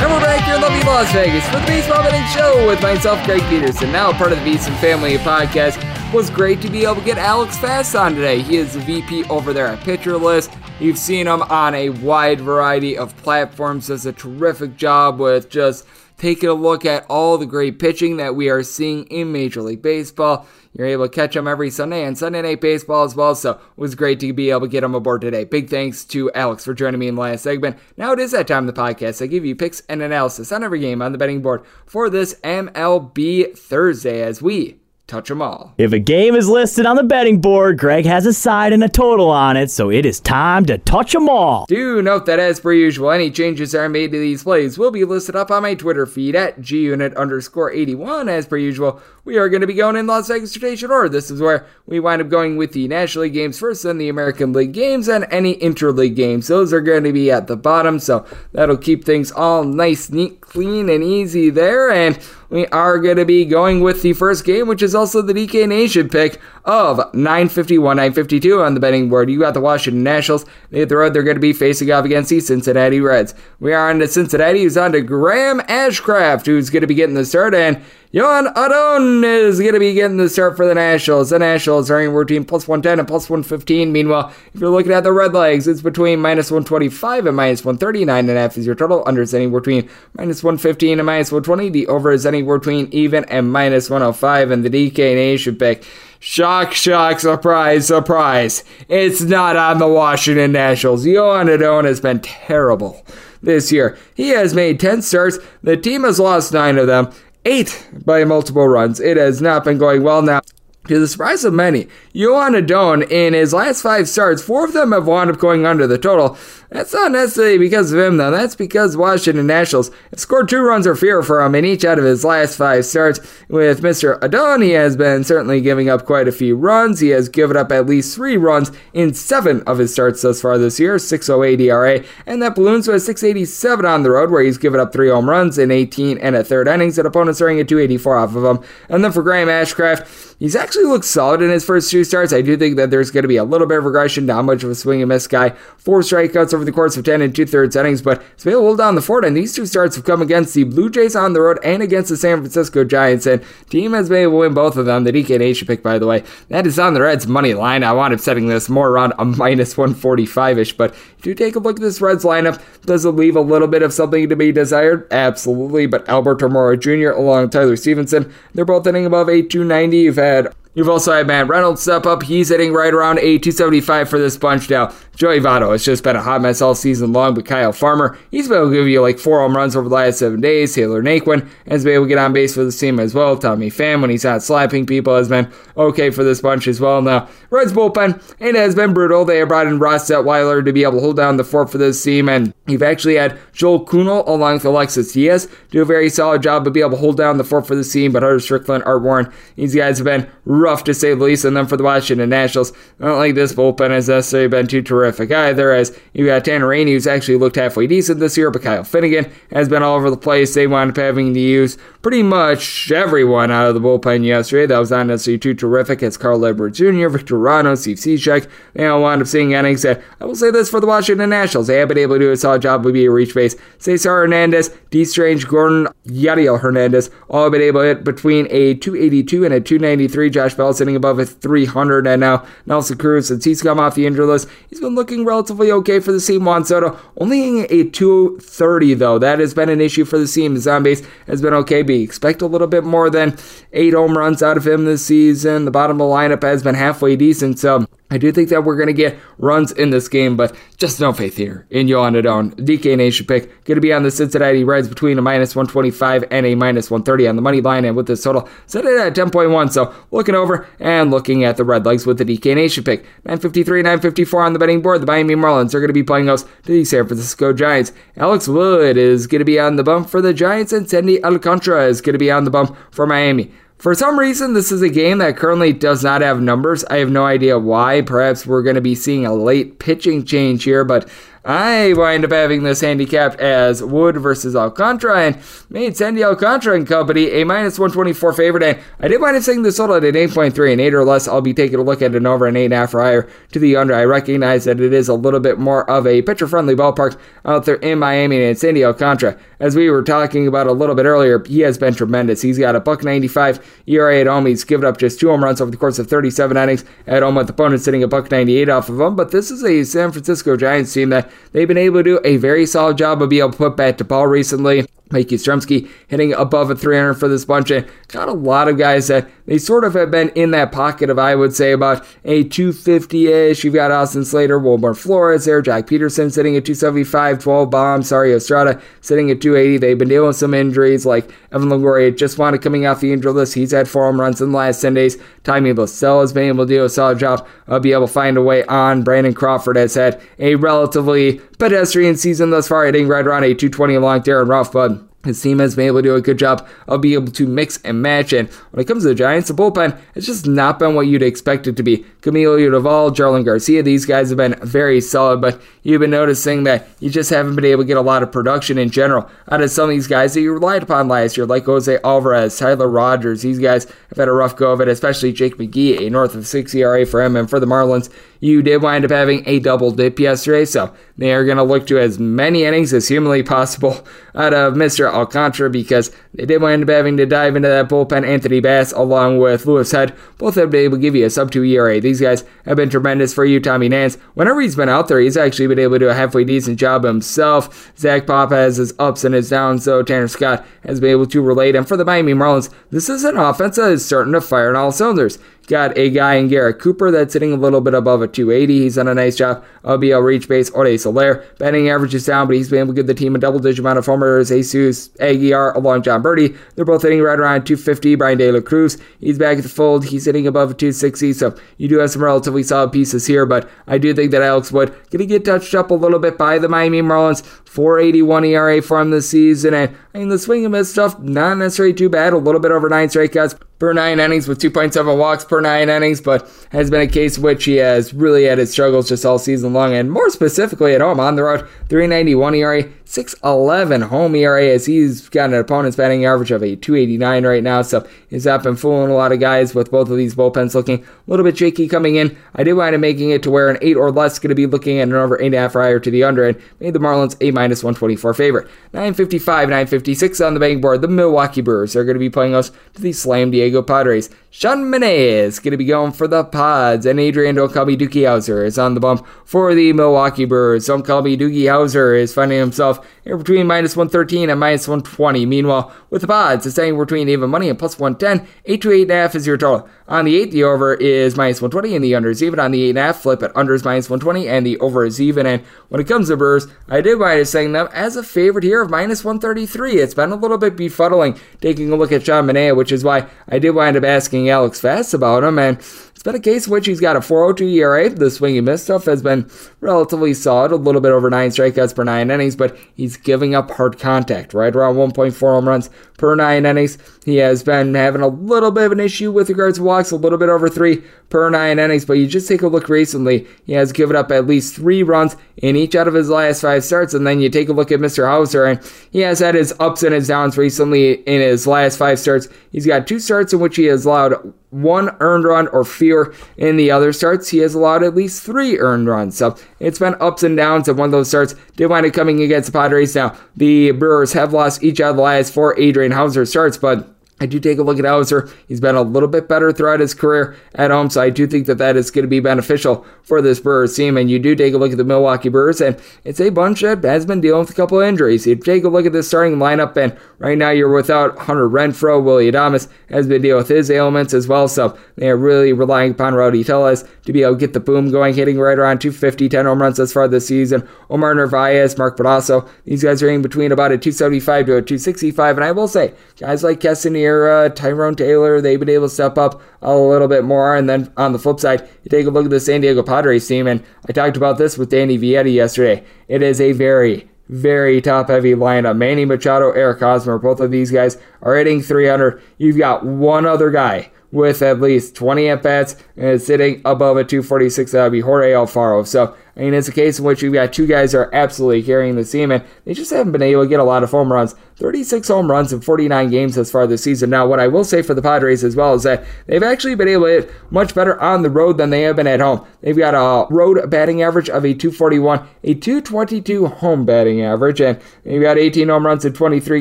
C: And we're back here in lovely Las Vegas for the Baseball Betting Show with myself, Greg Peterson, now part of the VSiN Family Podcast. Was great to be able to get Alex Fast on today. He is the VP over there at Pitcher List. You've seen him on a wide variety of platforms. Does a terrific job with just taking a look at all the great pitching that we are seeing in Major League Baseball. You're able to catch him every Sunday and Sunday Night Baseball as well. So it was great to be able to get him aboard today. Big thanks to Alex for joining me in the last segment. Now it is that time of the podcast. I give you picks and analysis on every game on the betting board for this MLB Thursday as we touch them all.
D: If a game is listed on the betting board, Greg has a side and a total on it, so it is time to touch them all.
C: Do note that as per usual, any changes that are made to these plays will be listed up on my Twitter feed at gunit underscore 81. As per usual, we are going to be going in Las Vegas rotation order. This is where we wind up going with the National League games first, then the American League games, and any interleague games. Those are going to be at the bottom, so that'll keep things all nice, neat, clean, and easy there. And we are going to be going with the first game, which is also the DK Nation pick of 951, 952 on the betting board. You got the Washington Nationals. They hit the road. They're going to be facing off against the Cincinnati Reds. We are on to Cincinnati, who's on to Graham Ashcraft, who's going to be getting the start, and Joan Adon is going to be getting the start for the Nationals. The Nationals are anywhere between plus 110 and plus 115. Meanwhile, if you're looking at the Red Legs, it's between minus 125 and minus 139 and a half is your total. Under is anywhere between minus 115 and minus 120. The over is anywhere between even and minus 105. And the DK Nation pick. Shock, shock, surprise, surprise. It's not on the Washington Nationals. Joan Adon has been terrible this year. He has made 10 starts. The team has lost 9 of them eight by multiple runs. It has not been going well now. To the surprise of many, Joan Adon, in his last five starts, four of them have wound up going under the total. That's not necessarily because of him, though. That's because Washington Nationals have scored two runs or fewer for him in each out of his last five starts. With Mr. Adon, he has been certainly giving up quite a few runs. He has given up at least three runs in seven of his starts thus far this year, 608 ERA, and that balloons to a 687 on the road, where he's given up three home runs in 18 and a third innings, and opponents are at 284 off of him. And then for Graham Ashcraft, he's actually looked solid in his first two starts. I do think that there's going to be a little bit of regression, not much of a swing and miss guy. Four strikeouts over the course of 10 and two thirds innings, but it's been to hold down the fort. And these two starts have come against the Blue Jays on the road and against the San Francisco Giants. And team has been able to win both of them. The DK Nation pick, by the way, that is on the Reds money line. I wound up setting this more around a minus 145 ish, but if you take a look at this Reds lineup, does it leave a little bit of something to be desired? Absolutely. But Albert Almora Jr. along Tyler Stephenson, they're both hitting above a 290. You've had You've also had Matt Reynolds step up. He's hitting right around a 275 for this bunch now. Joey Votto has just been a hot mess all season long, but Kyle Farmer, he's been able to give you like four home runs over the last seven days. Taylor Naquin has been able to get on base for this team as well. Tommy Pham, when he's not slapping people, has been okay for this bunch as well. Now, Reds bullpen, and it has been brutal. They have brought in Ross Detwiler to be able to hold down the fort for this team, and you've actually had Joel Kuhnel along with Alexis Diaz do a very solid job of being able to hold down the fort for this team, but Hunter Strickland, Art Warren, these guys have been rough to say the least, and then for the Washington Nationals, I don't like this bullpen has necessarily been too terrific either, as you got Tanner Rainey, who's actually looked halfway decent this year, but Kyle Finnegan has been all over the place. They wound up having to use pretty much everyone out of the bullpen yesterday. That was not necessarily too terrific, as Carl Edward Jr., Victor Arano, Steve Cishek, they all wound up seeing innings that, I will say this for the Washington Nationals, they have been able to do a solid job of being a reach base. Cesar Hernandez, D. Strange, Gordon, Yadiel Hernandez, all have been able to hit between a 282 and a 293. Josh Bell sitting above a 300, and now Nelson Cruz, since he's come off the injury list, he's been looking relatively okay for the team. Juan Soto only a 230, though. That has been an issue for the team. His on base has been okay, but expect a little bit more than eight home runs out of him this season. The bottom of the lineup has been halfway decent, so I do think that we're going to get runs in this game, but just no faith here in Adon. DK Nation pick going to be on the Cincinnati Reds between a minus 125 and a minus 130 on the money line, and with this total set it at 10.1. So looking over and looking at the Red Legs with the DK Nation pick. 953, 954 on the betting board. The Miami Marlins are going to be playing host to the San Francisco Giants. Alex Wood is going to be on the bump for the Giants, and Sandy Alcantara is going to be on the bump for Miami. For some reason, this is a game that currently does not have numbers. I have no idea why. Perhaps we're going to be seeing a late pitching change here, but I wind up having this handicapped as Wood versus Alcantara and made Sandy Alcantara and company a minus 124 favorite. And I did wind up saying this total at an 8.3 and 8 or less. I'll be taking a look at an over an 8.5 or higher to the under. I recognize that it is a little bit more of a pitcher friendly ballpark out there in Miami and Sandy Alcantara. As we were talking about a little bit earlier, he has been tremendous. He's got a buck 95 ERA at home. He's given up just two home runs over the course of 37 innings at home with opponents sitting a buck 98 off of him. But this is a San Francisco Giants team that they've been able to do a very solid job of being able to put back to ball recently. Mike Yastrzemski hitting above a 300 for this bunch. And got a lot of guys that they sort of have been in that pocket of, I would say, about a 250 ish. You've got Austin Slater, Wilmer Flores there, Joc Pederson sitting at 275, 12 bombs. Sorry, Estrada sitting at 280. They've been dealing with some injuries like Evan Longoria just wanted coming off the injury list. He's had four home runs in the last 10 days. Tommy La Stella has been able to do a solid job of be able to find a way on. Brandon Crawford has had a relatively pedestrian season thus far, hitting right around a 220 along Darin Ruf, but his team has been able to do a good job of being able to mix and match. And when it comes to the Giants, the bullpen, has just not been what you'd expect it to be. Camilo Doval, Jarlin Garcia, these guys have been very solid, but you've been noticing that you just haven't been able to get a lot of production in general out of some of these guys that you relied upon last year, like Jose Alvarez, Tyler Rogers. These guys have had a rough go of it, especially Jake McGee, a north of 6 ERA for him. And for the Marlins, you did wind up having a double dip yesterday, so they are going to look to as many innings as humanly possible out of Mr. Alcantara because they did wind up having to dive into that bullpen. Anthony Bass, along with Louis Head, both have been able to give you a sub 2 ERA. These guys have been tremendous for you. Tommy Nance, whenever he's been out there, he's actually been able to do a halfway decent job himself. Zach Pop has his ups and his downs, so Tanner Scott has been able to relate. And for the Miami Marlins, this is an offense that is starting to fire on all cylinders. Got a guy in Garrett Cooper that's sitting a little bit above a 280. He's done a nice job of to reach base. Ode Soler, batting average is down, but he's been able to give the team a double digit amount of homers. Jesus Aguilar along Jon Berti. They're both hitting right around 250. Bryan De La Cruz, he's back at the fold. He's hitting above a 260. So you do have some relatively solid pieces here, but I do think that Alex Wood going to get touched up a little bit by the Miami Marlins. 481 ERA for him this season. And I mean, the swing and miss stuff, not necessarily too bad. A little bit over nine strikeouts per nine innings with 2.7 walks per nine innings, but has been a case which he has really had his struggles just all season long. And more specifically at home on the road, 391 ERA, 611 home ERA as he's got an opponent's batting average of a 289 right now. So he's not been fooling a lot of guys with both of these bullpens looking a little bit shaky coming in. I did wind up making it to where an 8 or less going to be looking at an over 8.5 prior to the under and made the Marlins a minus 124 favorite. 955, 956 on the betting board. The Milwaukee Brewers are going to be playing us to the Slam Diego Padres. Sean Manaea going to be going for the Pods, and Adrian Don't Call Me Howser is on the bump for the Milwaukee Brewers. Don't Call Me Doogie Howser is finding himself here between minus 113 and minus 120. Meanwhile, with the Pods, it's staying between even money and plus 110. 8 to 8.5 is your total. On the 8, the over is minus 120 and the under is even. On the 8.5, flip it. Under is minus 120 and the over is even. And when it comes to Brewers, I did wind up saying them as a favorite here of minus 133. It's been a little bit befuddling taking a look at Sean Manaea, which is why I did wind up asking Alex Fast about him. And been a case in which he's got a 402 ERA. The swing and miss stuff has been relatively solid, a little bit over nine strikeouts per nine innings, but he's giving up hard contact, right around 1.4 home runs per nine innings. He has been having a little bit of an issue with regards to walks, a little bit over three per nine innings, but you just take a look recently. He has given up at least three runs in each out of his last five starts, and then you take a look at Mr. Houser, and he has had his ups and his downs recently in his last five starts. He's got two starts in which he has allowed one earned run or fewer. In the other starts, he has allowed at least three earned runs. So it's been ups and downs, and one of those starts did wind up coming against the Padres. Now, the Brewers have lost each out of the last four Adrian Houser starts, but I do take a look at Houser. He's been a little bit better throughout his career at home, so I do think that that is going to be beneficial for this Brewers team. And you do take a look at the Milwaukee Brewers, and it's a bunch that has been dealing with a couple of injuries. You take a look at the starting lineup, and right now you're without Hunter Renfroe. Willy Adames has been dealing with his ailments as well, so they are really relying upon Rowdy Tellez to be able to get the boom going, hitting right around 250, 10 home runs thus far this season. Omar Narvaez, Mark Pedrasso, these guys are in between about a 275 to a 265, and I will say, guys like Keston Hiura, Tyrone Taylor, they've been able to step up a little bit more. And then on the flip side, you take a look at the San Diego Padres team, and I talked about this with Danny Vietti yesterday. It is a very, very top heavy lineup. Manny Machado, Eric Hosmer, both of these guys are hitting 300. You've got one other guy with at least 20 at bats and sitting above a 246. That would be Jorge Alfaro. So I mean, it's a case in which you've got two guys that are absolutely carrying the team, and they just haven't been able to get a lot of home runs. 36 home runs in 49 games thus far this season. Now, what I will say for the Padres as well is that they've actually been able to hit much better on the road than they have been at home. They've got a road batting average of a 241, a 222 home batting average, and they've got 18 home runs in 23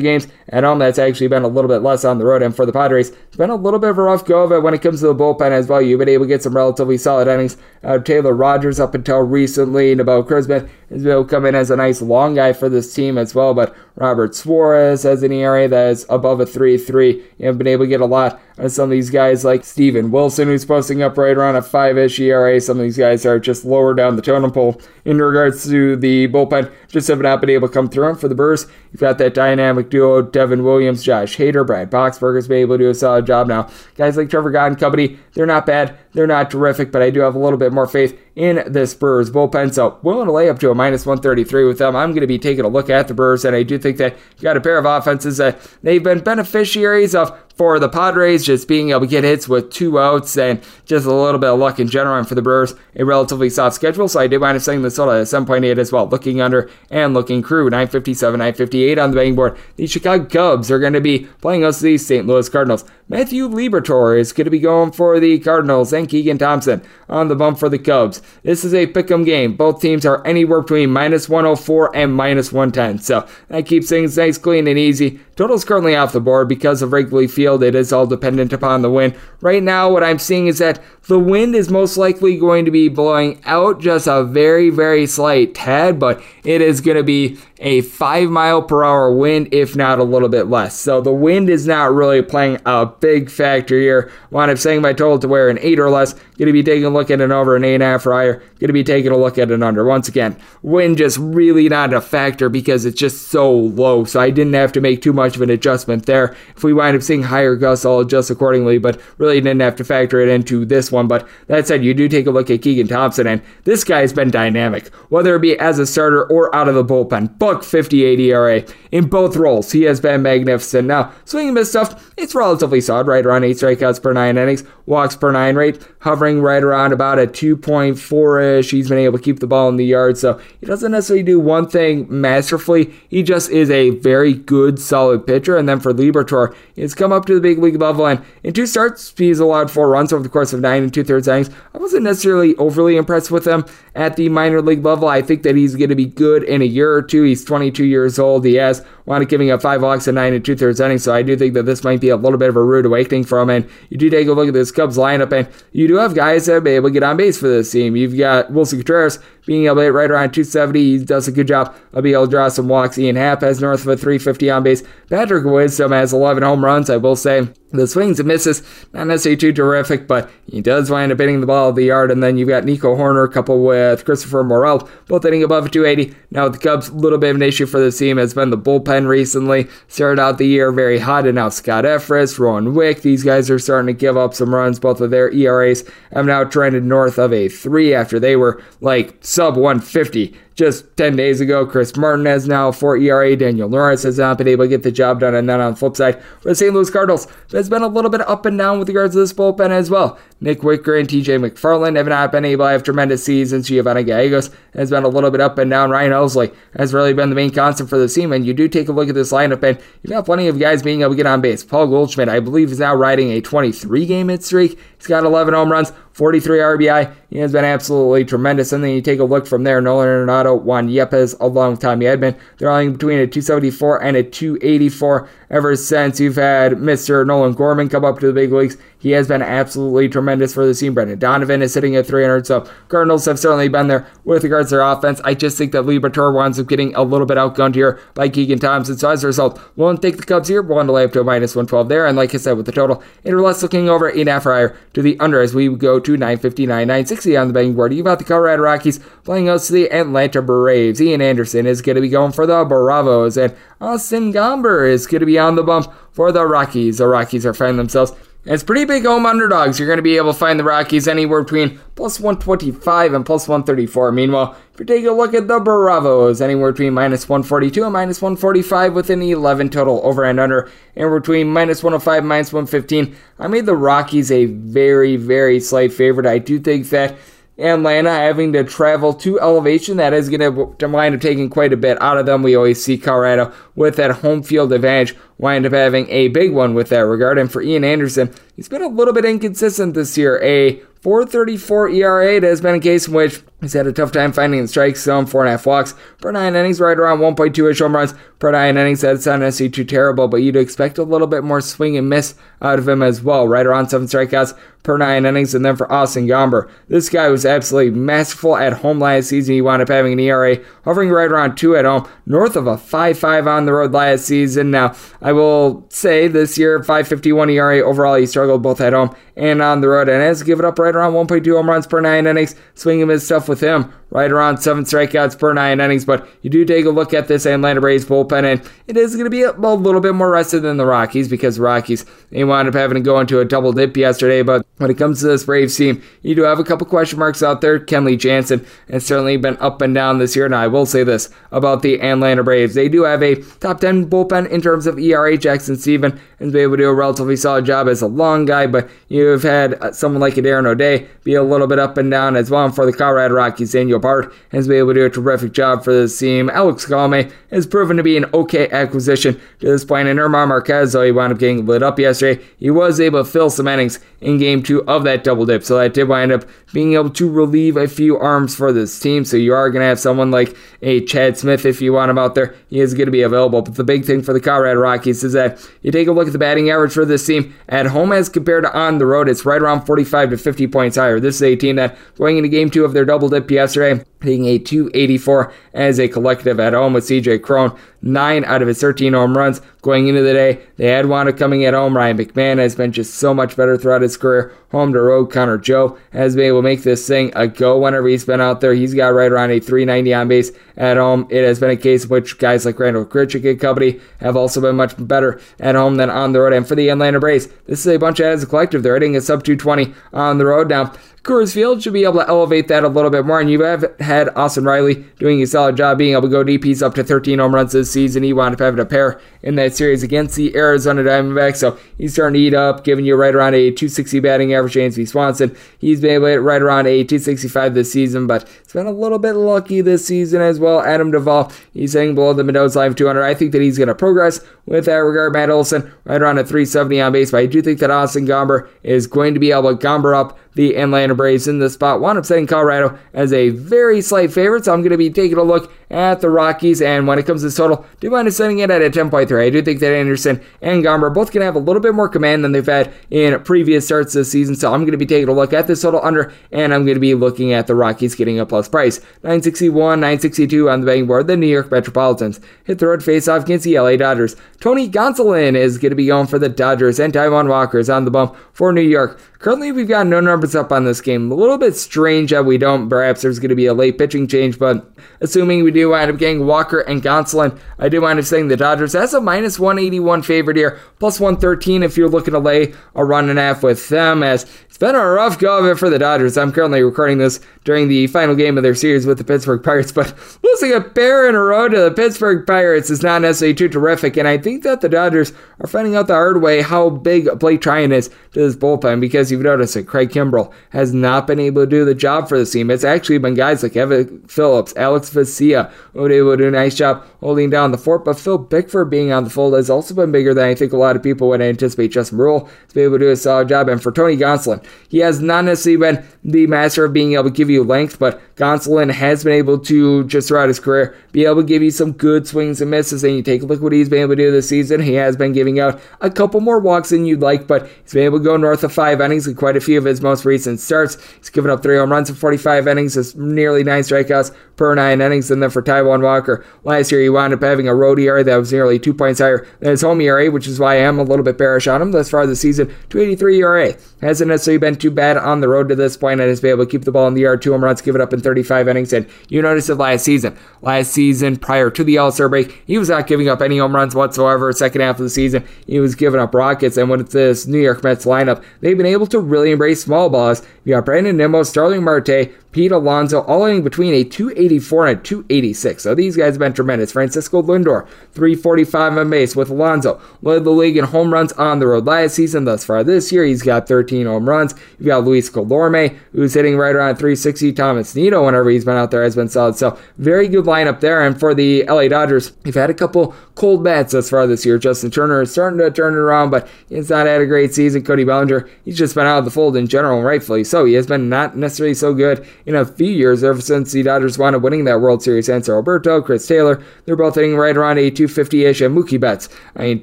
C: games. At home, that's actually been a little bit less on the road. And for the Padres, it's been a little bit of a rough go of it when it comes to the bullpen as well. You've been able to get some relatively solid innings out of Taylor Rogers up until recently. Nabil Crismatt has been able to come in as a nice long guy for this team as well. But Robert Suarez has an ERA that is above a 3 3. You haven't been able to get a lot of some of these guys like Steven Wilson, who's posting up right around a 5 ish ERA. Some of these guys are just lower down the totem pole in regards to the bullpen. Just have not been able to come through. For the Brewers, you've got that dynamic duo, Devin Williams, Josh Hader, Brad Boxberger has been able to do a solid job now. Guys like Trevor Gott and company, they're not bad. They're not terrific, but I do have a little bit more faith in the Spurs bullpen. So willing to lay up to a minus 133 with them. I'm going to be taking a look at the Brewers, and I do think that you got a pair of offenses that they've been beneficiaries of for the Padres, just being able to get hits with two outs and just a little bit of luck in general. And for the Brewers, a relatively soft schedule. So I did wind up saying this total at 7.8 as well. Looking under and looking crew, 957, 958 on the betting board. The Chicago Cubs are going to be playing us the St. Louis Cardinals. Matthew Liberatore is going to be going for the Cardinals and Keegan Thompson on the bump for the Cubs. This is a pick'em game. Both teams are anywhere between minus 104 and minus 110. So that keeps things nice, clean, and easy. Total's currently off the board because of Wrigley Field. It is all dependent upon the wind. Right now, what I'm seeing is that the wind is most likely going to be blowing out just a very, very slight tad, but it is going to be a 5 mile per hour wind, if not a little bit less. So the wind is not really playing a big factor here. Wind up saying my total to where an 8 or less. Going to be taking a look at an over an 8.5 or higher. Going to be taking a look at an under. Once again, wind just really not a factor because it's just so low. So I didn't have to make too much of an adjustment there. If we wind up seeing higher gusts, I'll adjust accordingly, but really didn't have to factor it into this one. But that said, you do take a look at Keegan Thompson, and this guy has been dynamic, whether it be as a starter or out of the bullpen. Buck 58 ERA in both roles. He has been magnificent. Now, swing and miss stuff, it's relatively solid, right around eight strikeouts per nine innings, walks per nine rate, hovering right around about a 2.4 ish. He's been able to keep the ball in the yard, so he doesn't necessarily do one thing masterfully. He just is a very good, solid pitcher. And then for Liberatore, he's come up to the big league level, and in two starts, he's allowed four runs over the course of nine and two thirds innings. I wasn't necessarily overly impressed with him at the minor league level. I think that he's going to be good in a year or two. He's 22 years old. He has wound up giving up five walks and nine and two thirds innings, so I do think that this might be a little bit of a rude awakening for him. And you do take a look at this Cubs lineup, and you do have guys that be able to get on base for this team. You've got Willson Contreras being able to hit right around 270. He does a good job of being able to draw some walks. Ian Happ has north of a 350 on base. Patrick Wisdom has 11 home runs. I will say the swings and misses, not necessarily too terrific, but he does wind up hitting the ball of the yard. And then you've got Nico Hoerner coupled with Christopher Morel, both hitting above 280. Now, the Cubs, a little bit of an issue for this team has been the bullpen recently. Started out the year very hot, and now Scott Effross, Rowan Wick, these guys are starting to give up some runs. Both of their ERAs have now trended north of a 3 after they were like sub 150 just 10 days ago. Chris Martinez now 4 ERA. Daniel Norris has not been able to get the job done. And then on the flip side, for the St. Louis Cardinals, there's been a little bit up and down with regards to this bullpen as well. Nick Wittgren and TJ McFarland have not been able to have tremendous seasons. Giovanni Gallegos has been a little bit up and down. Ryan Helsley has really been the main constant for the team. And you do take a look at this lineup, and you've got plenty of guys being able to get on base. Paul Goldschmidt, I believe, is now riding a 23 game hit streak. He's got 11 home runs. 43 RBI. He has been absolutely tremendous. And then you take a look from there, Nolan Arenado, Juan Yepez, along with Tommy Edman. They're all between a 274 and a 284 ever since you've had Mr. Nolan Gorman come up to the big leagues. He has been absolutely tremendous for the team. Brendan Donovan is sitting at 300, so Cardinals have certainly been there with regards to their offense. I just think that Liberatore winds up getting a little bit outgunned here by Keegan Thompson. So as a result, we'll take the Cubs here. We'll lay up to a minus 112 there. And like I said, with the total, it less looking over 8.5 higher to the under as we go to 959, 960 on the betting board. You've got the Colorado Rockies playing us to the Atlanta Braves. Ian Anderson is going to be going for the Bravos, and Austin Gomber is going to be on the bump for the Rockies. The Rockies are finding themselves as pretty big home underdogs. You're going to be able to find the Rockies anywhere between plus 125 and plus 134. Meanwhile, if you take a look at the Bravos, anywhere between minus 142 and minus 145 within the 11 total over and under, and between minus 105 and minus 115. I made the Rockies a very, very slight favorite. I do think that Atlanta having to travel to elevation, that is going to wind up taking quite a bit out of them. We always see Colorado with that home field advantage wind up having a big one with that regard. And for Ian Anderson, he's been a little bit inconsistent this year. A 434 ERA, it has been a case in which he's had a tough time finding the strike zone, four and a half walks per nine innings, right around 1.2 ish home runs per nine innings. That's not necessarily too terrible, but you'd expect a little bit more swing and miss out of him as well, right around seven strikeouts per nine innings. And then for Austin Gomber, this guy was absolutely masterful at home last season. He wound up having an ERA hovering right around two at home, north of a 5.5 on the road last season. Now, I will say this year, 5.51 ERA overall, he struggled both at home and on the road, and has given up right around 1.2 home runs per nine innings. Swing and miss stuff with him right around seven strikeouts per nine innings. But you do take a look at this Atlanta Braves bullpen, and it is going to be a, little bit more rested than the Rockies because the Rockies they wound up having to go into a double dip yesterday. But when it comes to this Braves team, you do have a couple question marks out there. Kenley Jansen has certainly been up and down this year. Now I will say this about the Atlanta Braves: they do have a top ten bullpen in terms of ERA. Jackson Stephens has been able to do a relatively solid job as a long guy, but you've had someone like Darren O'Day be a little bit up and down as well. And for the Colorado Rockies, Daniel Bard has been able to do a terrific job for this team. Alex Colome has proven to be an okay acquisition to this point. And German Marquez, though he wound up getting lit up yesterday, he was able to fill some innings in game two of that double dip. So that did wind up being able to relieve a few arms for this team. So you are going to have someone like a Chad Smith if you want him out there. He is going to be available. But the big thing for the Colorado Rockies is that you take a look at the batting average for this team at home as compared to on the road. It's right around 45 to 50 points higher. This is a team that going into game two of their double dip yesterday hitting a 284 as a collective at home with CJ Cron. Nine out of his 13 home runs going into the day. They had Wanda coming at home. Ryan McMahon has been just so much better throughout his career. Home to road, Connor Joe has been able to make this thing a go whenever he's been out there. He's got right around a 390 on base at home. It has been a case in which guys like Randal Grichuk and company have also been much better at home than on the road. And for the Atlanta Braves, this is a bunch of as a collective. They're hitting a sub 220 on the road now. Coors Field should be able to elevate that a little bit more. And you have had Austin Riley doing a solid job being able to go deep. He's up to 13 home runs this season. He wound up having a pair in that series against the Arizona Diamondbacks. So he's starting to eat up, giving you right around a 260 batting average. Dansby Swanson, he's been able to hit right around a 265 this season, but it's been a little bit lucky this season as well. Adam Duvall, he's hitting below the Mendoza line of 200. I think that he's going to progress with that regard. Matt Olson, right around a 370 on base, but I do think that Austin Gomber is going to be able to gomber up the Atlanta Braves in the spot. One, I'm setting Colorado as a very slight favorite, so I'm going to be taking a look at the Rockies. And when it comes to total, do mind setting it at a 10.3. I do think that Anderson and Gomber both going to have a little bit more command than they've had in previous starts this season. So I'm going to be taking a look at this total under, and I'm going to be looking at the Rockies getting a plus price. 961, 962 on the betting board. The New York Metropolitans hit the road face off against the LA Dodgers. Tony Gonsolin is going to be going for the Dodgers, and Taijuan Walker is on the bump for New York. Currently, we've got no numbers up on this game. A little bit strange that we don't. Perhaps there's going to be a late pitching change, but assuming we do wind up getting Walker and Gonsolin, I do wind up saying the Dodgers as a minus 181 favorite here, plus 113 if you're looking to lay a run and a half with them, as it's been a rough go of it for the Dodgers. I'm currently recording this during the final game of their series with the Pittsburgh Pirates, but losing a pair in a row to the Pittsburgh Pirates is not necessarily too terrific, and I think that the Dodgers are finding out the hard way how big Blake Treinen is to this bullpen because you've noticed that Craig Kimbrel has not been able to do the job for the team. It's actually been guys like Evan Phillips, Alex Vesia, who able to do a nice job holding down the fort. But Phil Bickford being on the fold has also been bigger than I think a lot of people would anticipate. Justin Bruihl to be able to do a solid job. And for Tony Gonsolin, he has not necessarily been the master of being able to give you length, but Gonsolin has been able to, just throughout his career, be able to give you some good swings and misses. And you take a look what he's been able to do this season. He has been giving out a couple more walks than you'd like, but he's been able to go north of five innings in quite a few of his most recent starts. He's given up three home runs in 45 innings, is nearly nine strikeouts per nine innings. And then for Taijuan Walker, last year he wound up having a road ERA that was nearly two points higher than his home ERA, which is why I am a little bit bearish on him thus far this season. 283 ERA. Hasn't necessarily been too bad on the road to this point and has been able to keep the ball in the yard, two home runs, give it up in 35 innings. And you notice it last season. Last season, prior to the All Star break, he was not giving up any home runs whatsoever. Second half of the season, he was giving up rockets. And with this New York Mets lineup, they've been able to really embrace small balls. You got Brandon Nimmo, Starling Marte, Pete Alonso, all in between a 284 and a 286. So these guys have been tremendous. Francisco Lindor, 345 on base with Alonso, led the league in home runs on the road last season. Thus far this year, he's got 13 home runs. You've got Luis Guillorme, who's hitting right around 360. Thomas Nido, whenever he's been out there, has been solid. So very good lineup there. And for the LA Dodgers, they've had a couple cold bats thus far this year. Justin Turner is starting to turn it around, but he's not had a great season. Cody Bellinger, he's just been out of the fold in general, rightfully so. He has been not necessarily so good in a few years ever since the Dodgers wound up winning that World Series. Hanser Alberto, Chris Taylor, they're both hitting right around a 250-ish, and Mookie Betts. I mean,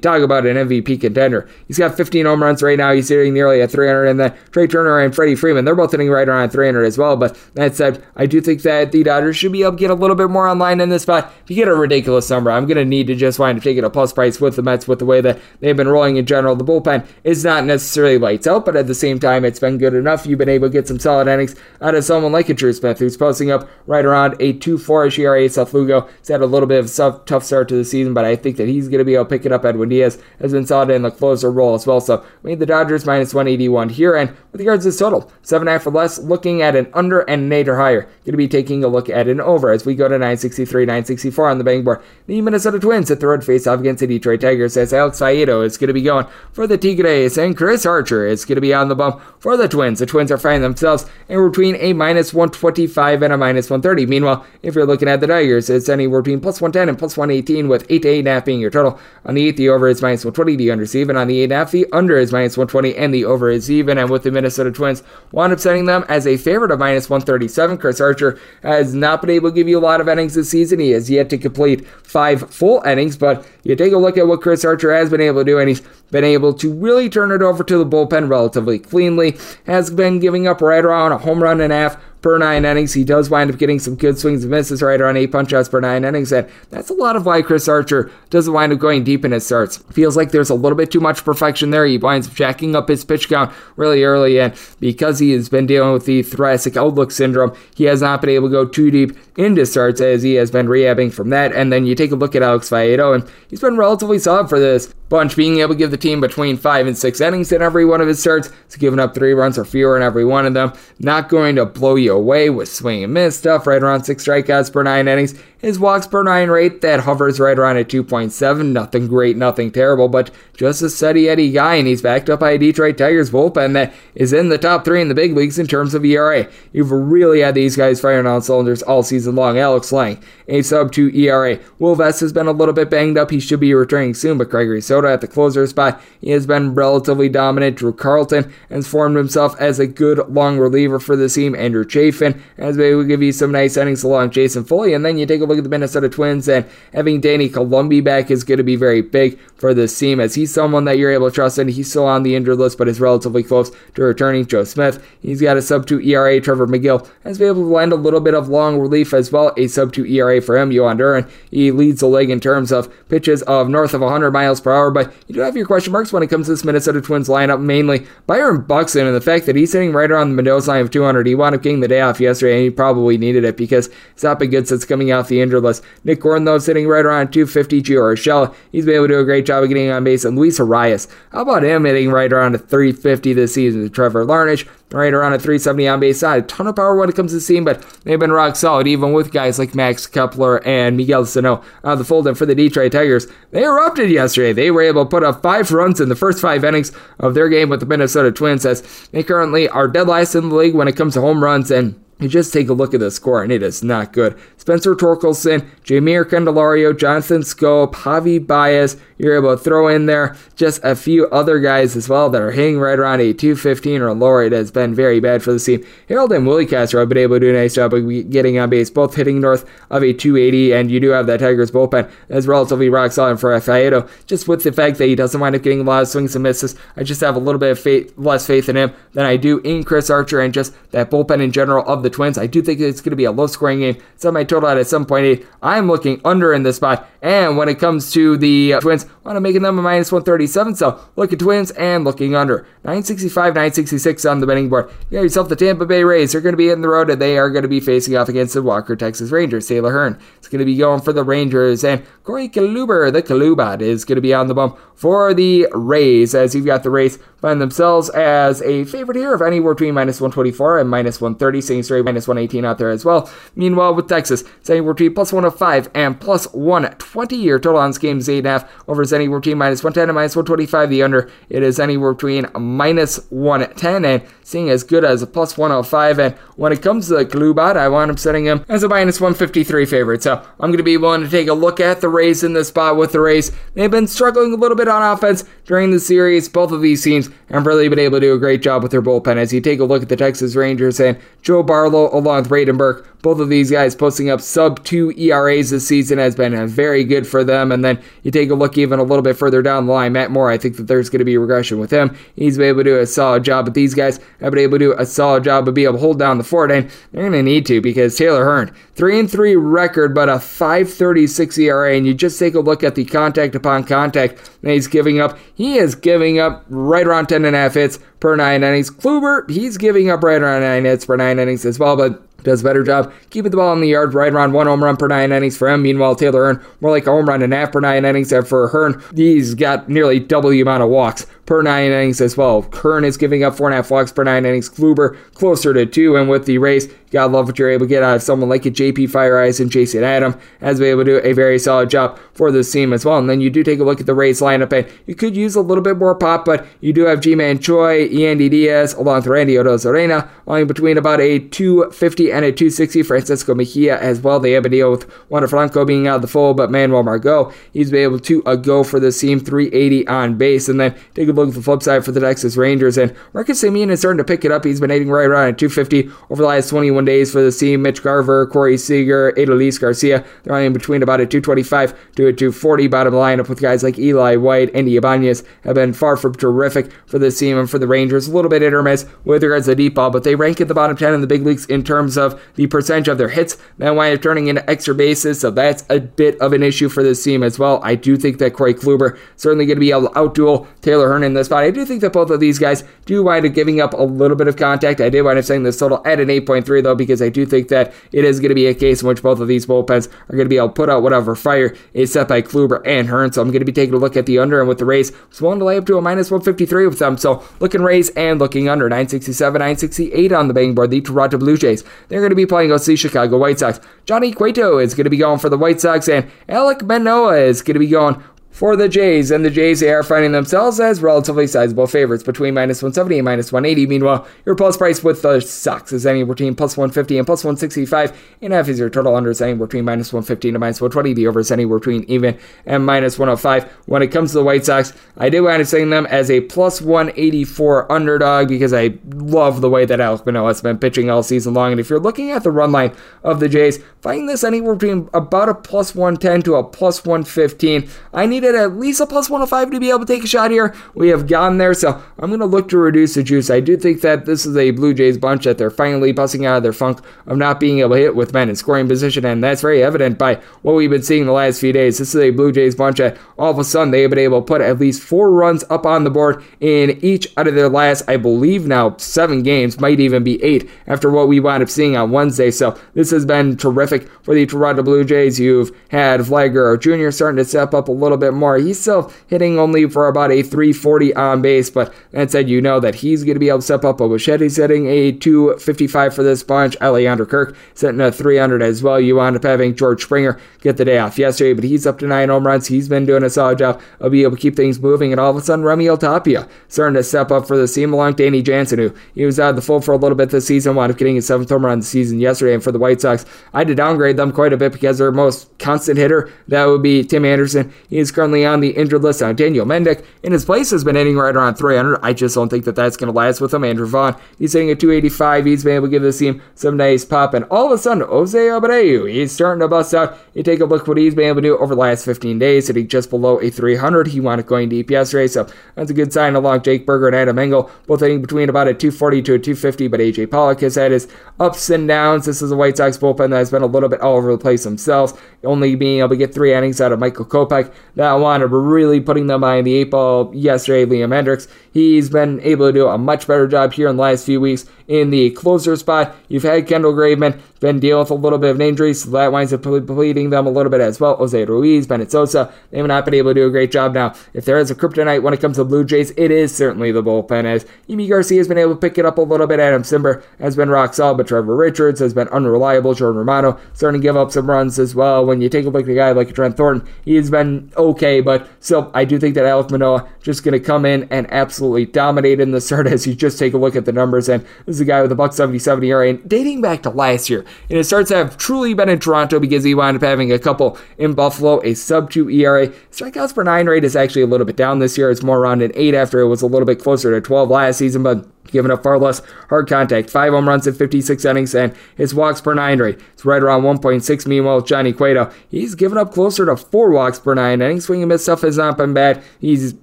C: talk about an MVP contender. He's got 15 home runs right now. He's hitting nearly a 300, and then Trea Turner and Freddie Freeman, they're both hitting right around 300 as well. But that said, I do think that the Dodgers should be able to get a little bit more online in this spot. If you get a ridiculous number, I'm going to need to just wind up taking a plus price with the Mets with the way that they've been rolling in general. The bullpen is not necessarily lights out, but at the same time, it's been good enough. You've been able to get some solid innings out of someone like a Drew Smith, who's posting up right around a 2-4-ish ERA. Seth Lugo has had a little bit of a tough start to the season, but I think that he's going to be able to pick it up. Edwin Diaz has been solid in the closer role as well. So we need the Dodgers minus 181 here, and with regards to this total, seven and a half or less, looking at an under and an eight or higher. Going to be taking a look at an over as we go to 963, 964 on the betting board. The Minnesota Twins at the road face off against the Detroit Tigers as Alex Faedo is going to be going for the Tigres and Chris Archer is going to be on the bump for the Twins. The Twins are finding themselves in between a minus 125 and a minus 130. Meanwhile, if you're looking at the Tigers, it's anywhere between plus 110 and plus 118 with 8 to 8.5 being your total. On the 8, the over is minus 120, the under is even. On the 8.5, the under is minus 120 and the over is even. And with the Minnesota Twins, wound up setting them as a favorite of minus 137. Chris Archer has not been able to give you a lot of innings this season. He has yet to complete five full innings, but you take a look at what Chris Archer has been able to do, and he's been able to really turn it over to the bullpen relatively cleanly. Has been giving up right around a home run and a half per nine innings. He does wind up getting some good swings and misses right around eight punch outs per nine innings, and that's a lot of why Chris Archer doesn't wind up going deep in his starts. Feels like there's a little bit too much perfection there. He winds up jacking up his pitch count really early, and because he has been dealing with the thoracic outlet syndrome, he has not been able to go too deep into starts as he has been rehabbing from that. And then you take a look at Alex Faedo, and he's been relatively solid for this bunch, being able to give the team between five and six innings in every one of his starts. He's giving up three runs or fewer in every one of them. Not going to blow you away with swing and miss stuff, right around six strikeouts per nine innings. His walks per nine rate that hovers right around at 2.7. Nothing great, nothing terrible, but just a steady Eddie guy, and he's backed up by a Detroit Tigers bullpen that is in the top three in the big leagues in terms of ERA. You've really had these guys firing on cylinders all season long. Alex Lange, a sub 2 ERA. Will Vest has been a little bit banged up. He should be returning soon, but Gregory Soto at the closer spot, he has been relatively dominant. Drew Carlton has formed himself as a good long reliever for the team. Andrew Chafin has been able to give you some nice innings along Jason Foley, and then you take a look at the Minnesota Twins, and having Danny Coulombe back is going to be very big for this team as he's someone that you're able to trust, and he's still on the injured list, but is relatively close to returning. Joe Smith, he's got a sub 2 ERA. Trevor Megill has been able to lend a little bit of long relief as well, a sub 2 ERA for him. Jhoan Duran, he leads the league in terms of pitches of north of 100 miles per hour, but you do have your question marks when it comes to this Minnesota Twins lineup, mainly Byron Buxton and the fact that he's sitting right around the Mendoza line of 200. He wound up getting the day off yesterday, and he probably needed it because it's not been good since coming off the injured list. Nick Gordon, though, sitting right around 250. Gio Urshela, he's been able to do a great job of getting on base. And Luis Arraez, how about him hitting right around a 350 this season? Trevor Larnach, right around a 370 on base side. A ton of power when it comes to seam, but they've been rock solid, even with guys like Max Kepler and Miguel Sano on the fold. And for the Detroit Tigers, they erupted yesterday. They were able to put up five runs in the first five innings of their game with the Minnesota Twins, as they currently are dead last in the league when it comes to home runs and You just take a look at the score, and it is not good. Spencer Torkelson, Jeimer Candelario, Jonathan Schoop, Javi Baez. You're able to throw in there just a few other guys as well that are hitting right around a 215 or lower. It has been very bad for the team. Harold and Willi Castro have been able to do a nice job of getting on base, both hitting north of a 280, and you do have that Tigers bullpen that's relatively rock solid for Faedo. Just with the fact that he doesn't wind up getting a lot of swings and misses, I just have a little bit of faith, less faith in him than I do in Chris Archer and just that bullpen in general of the Twins. I do think it's going to be a low scoring game. Set my total at 7.8. I'm looking under in this spot. And when it comes to the Twins, I want to make them a minus 137. So look at Twins and looking under. 965, 966 on the betting board. You got yourself the Tampa Bay Rays. They're going to be in the road and they are going to be facing off against the Walker, Texas Rangers. Taylor Hearn is going to be going for the Rangers. And Corey Kluber, the Kalubat, is going to be on the bump for the Rays as you've got the Rays find themselves as a favorite here of anywhere between minus 124 and minus 130, seeing straight minus 118 out there as well. Meanwhile, with Texas, it's anywhere between plus 105 and plus 120. Your total on this game is 8.5. Over is anywhere between minus 110 and minus 125. The under, it is anywhere between minus 110 and seeing as good as a plus 105. And when it comes to the Klubot, I want him setting him as a minus 153 favorite. So I'm going to be willing to take a look at the Rays in this spot with the Rays. They've been struggling a little bit on offense during the series. Both of these teams have really been able to do a great job with their bullpen. As you take a look at the Texas Rangers and Joe Barlow along with Braden Burke, both of these guys posting up sub two ERAs this season has been uh, very good for them. And then you take a look even a little bit further down the line, Matt Moore, I think that there's going to be regression with him. He's been able to do a solid job, but these guys have been able to do a solid job of being able to hold down the fort, and they're going to need to because Taylor Hearn, three and three record, but a 5.36 ERA, and you just take a look at the contact upon contact that he's giving up. He is giving up right around 10 and a half hits per nine innings. Kluber, he's giving up right around nine hits per nine innings as well, but does a better job keeping the ball in the yard right around one home run per nine innings for him. Meanwhile, Taylor Hearn, more like a home run and a half per nine innings. And for Hearn, he's got nearly double the amount of walks per nine innings as well. Hearn is giving up four and a half walks per nine innings. Kluber closer to two. And with the Rays, you gotta love what you're able to get out of someone like a JP Feyereisen and Jason Adam as be able to do a very solid job for this team as well. And then you do take a look at the Rays lineup, and you could use a little bit more pop, but you do have Ji-Man Choi, Yandy Diaz, along with Randy Arozarena, lying between about a 250 and a 260. Francisco Mejia as well. They have a deal with Wander Franco being out of the fold, but Manuel Margot, he's been able to uh, go for the team 380 on base. And then take a look at the flip side for the Texas Rangers, and Marcus Semien is starting to pick it up. He's been hitting right around at 250 over the last 21 days for the team. Mitch Garver, Corey Seager, Adolis Garcia, they're only in between about a 225 to a 240 bottom lineup with guys like Eli White and Ibanez have been far from terrific for this team and for the Rangers. A little bit hit or miss with regards to deep ball, but they rank at the bottom 10 in the big leagues in terms of the percentage of their hits that wind up turning into extra bases, so that's a bit of an issue for this team as well. I do think that Corey Kluber certainly going to be able to outduel Taylor Hearn in this spot. I do think that both of these guys do wind up giving up a little bit of contact. I did wind up saying this total at an 8.3 though, because I do think that it is going to be a case in which both of these bullpens are going to be able to put out whatever fire is set by Kluber and Hearn. So I'm going to be taking a look at the under and with the Rays. was willing to lay up to a minus 153 with them. So looking Rays and looking under 967, 968 on the betting board. The Toronto Blue Jays. They're going to be playing against the Chicago White Sox. Johnny Cueto is going to be going for the White Sox, and Alek Manoah is going to be going for the Jays, and the Jays they are finding themselves as relatively sizable favorites between minus 170 and minus 180. Meanwhile, your plus price with the Sox is anywhere between plus 150 and plus 165, and half is your total under is anywhere between minus 115 and minus 120. The over is anywhere between even and minus 105. When it comes to the White Sox, I do wind up saying them as a plus 184 underdog because I love the way that Alek Manoah has been pitching all season long. And if you're looking at the run line of the Jays, finding this anywhere between about a plus 110 to a plus 115, I need needed at least a plus 105 to be able to take a shot here. We have gotten there, so I'm going to look to reduce the juice. I do think that this is a Blue Jays bunch that they're finally busting out of their funk of not being able to hit with men in scoring position, and that's very evident by what we've been seeing the last few days. This is a Blue Jays bunch that all of a sudden they have been able to put at least four runs up on the board in each out of their last, I believe now, seven games, might even be eight after what we wound up seeing on Wednesday. So this has been terrific for the Toronto Blue Jays. You've had Vlad Guerrero Jr. starting to step up a little bit bit more. He's still hitting only for about a 340 on base, but that said, you know that he's going to be able to step up. Bichette's hitting a 255 for this bunch. Alejandro Kirk sitting at 300 as well. You wound up having George Springer get the day off yesterday, but he's up to nine home runs. He's been doing a solid job of being able to keep things moving, and all of a sudden, Raimel Tapia starting to step up for the team along Danny Jansen, who he was out of the fold for a little bit this season, wound up getting his seventh home run the season yesterday. And for the White Sox, I had to downgrade them quite a bit because their most constant hitter, that would be Tim Anderson. He is currently on the injured list. Now, Daniel Mendick, in his place, has been hitting right around 300. I just don't think that that's going to last with him. Andrew Vaughn, he's hitting at 285. He's been able to give this team some nice pop. And all of a sudden, Jose Abreu, he's starting to bust out. You take a look what he's been able to do over the last 15 days, hitting just below a 300. He wound up going deep yesterday, so that's a good sign along Jake Burger and Adam Engel, both hitting between about a 240 to a 250. But AJ Pollock has had his ups and downs. This is a White Sox bullpen that has been a little bit all over the place themselves, only being able to get three innings out of Michael Kopech. That wound up really putting them behind the eight ball yesterday. Liam Hendriks, he's been able to do a much better job here in the last few weeks in the closer spot. You've had Kendall Graveman been dealing with a little bit of an injury, so that winds up bleeding them a little bit as well. Jose Ruiz, Bennett Sousa, they have not been able to do a great job now. If there is a kryptonite when it comes to Blue Jays, it is certainly the bullpen, as Yimi Garcia has been able to pick it up a little bit. Adam Cimber has been rock solid, but Trevor Richards has been unreliable. Jordan Romano starting to give up some runs as well. When you take a look at a guy like Trent Thornton, he's been okay, but still, I do think that Alek Manoah just going to come in and absolutely dominate in the start as you just take a look at the numbers. And this is a guy with a buck 77 ERA, and dating back to last year, and it starts have truly been in Toronto because he wound up having a couple in Buffalo, a sub 2 ERA. Strikeouts per nine rate is actually a little bit down this year. It's more around an 8 after it was a little bit closer to 12 last season, but giving up far less hard contact. Five home runs in 56 innings, and his walks per nine rate is right around 1.6. Meanwhile, Johnny Cueto, he's given up closer to four walks per nine innings. Swing and miss stuff has not been bad. He's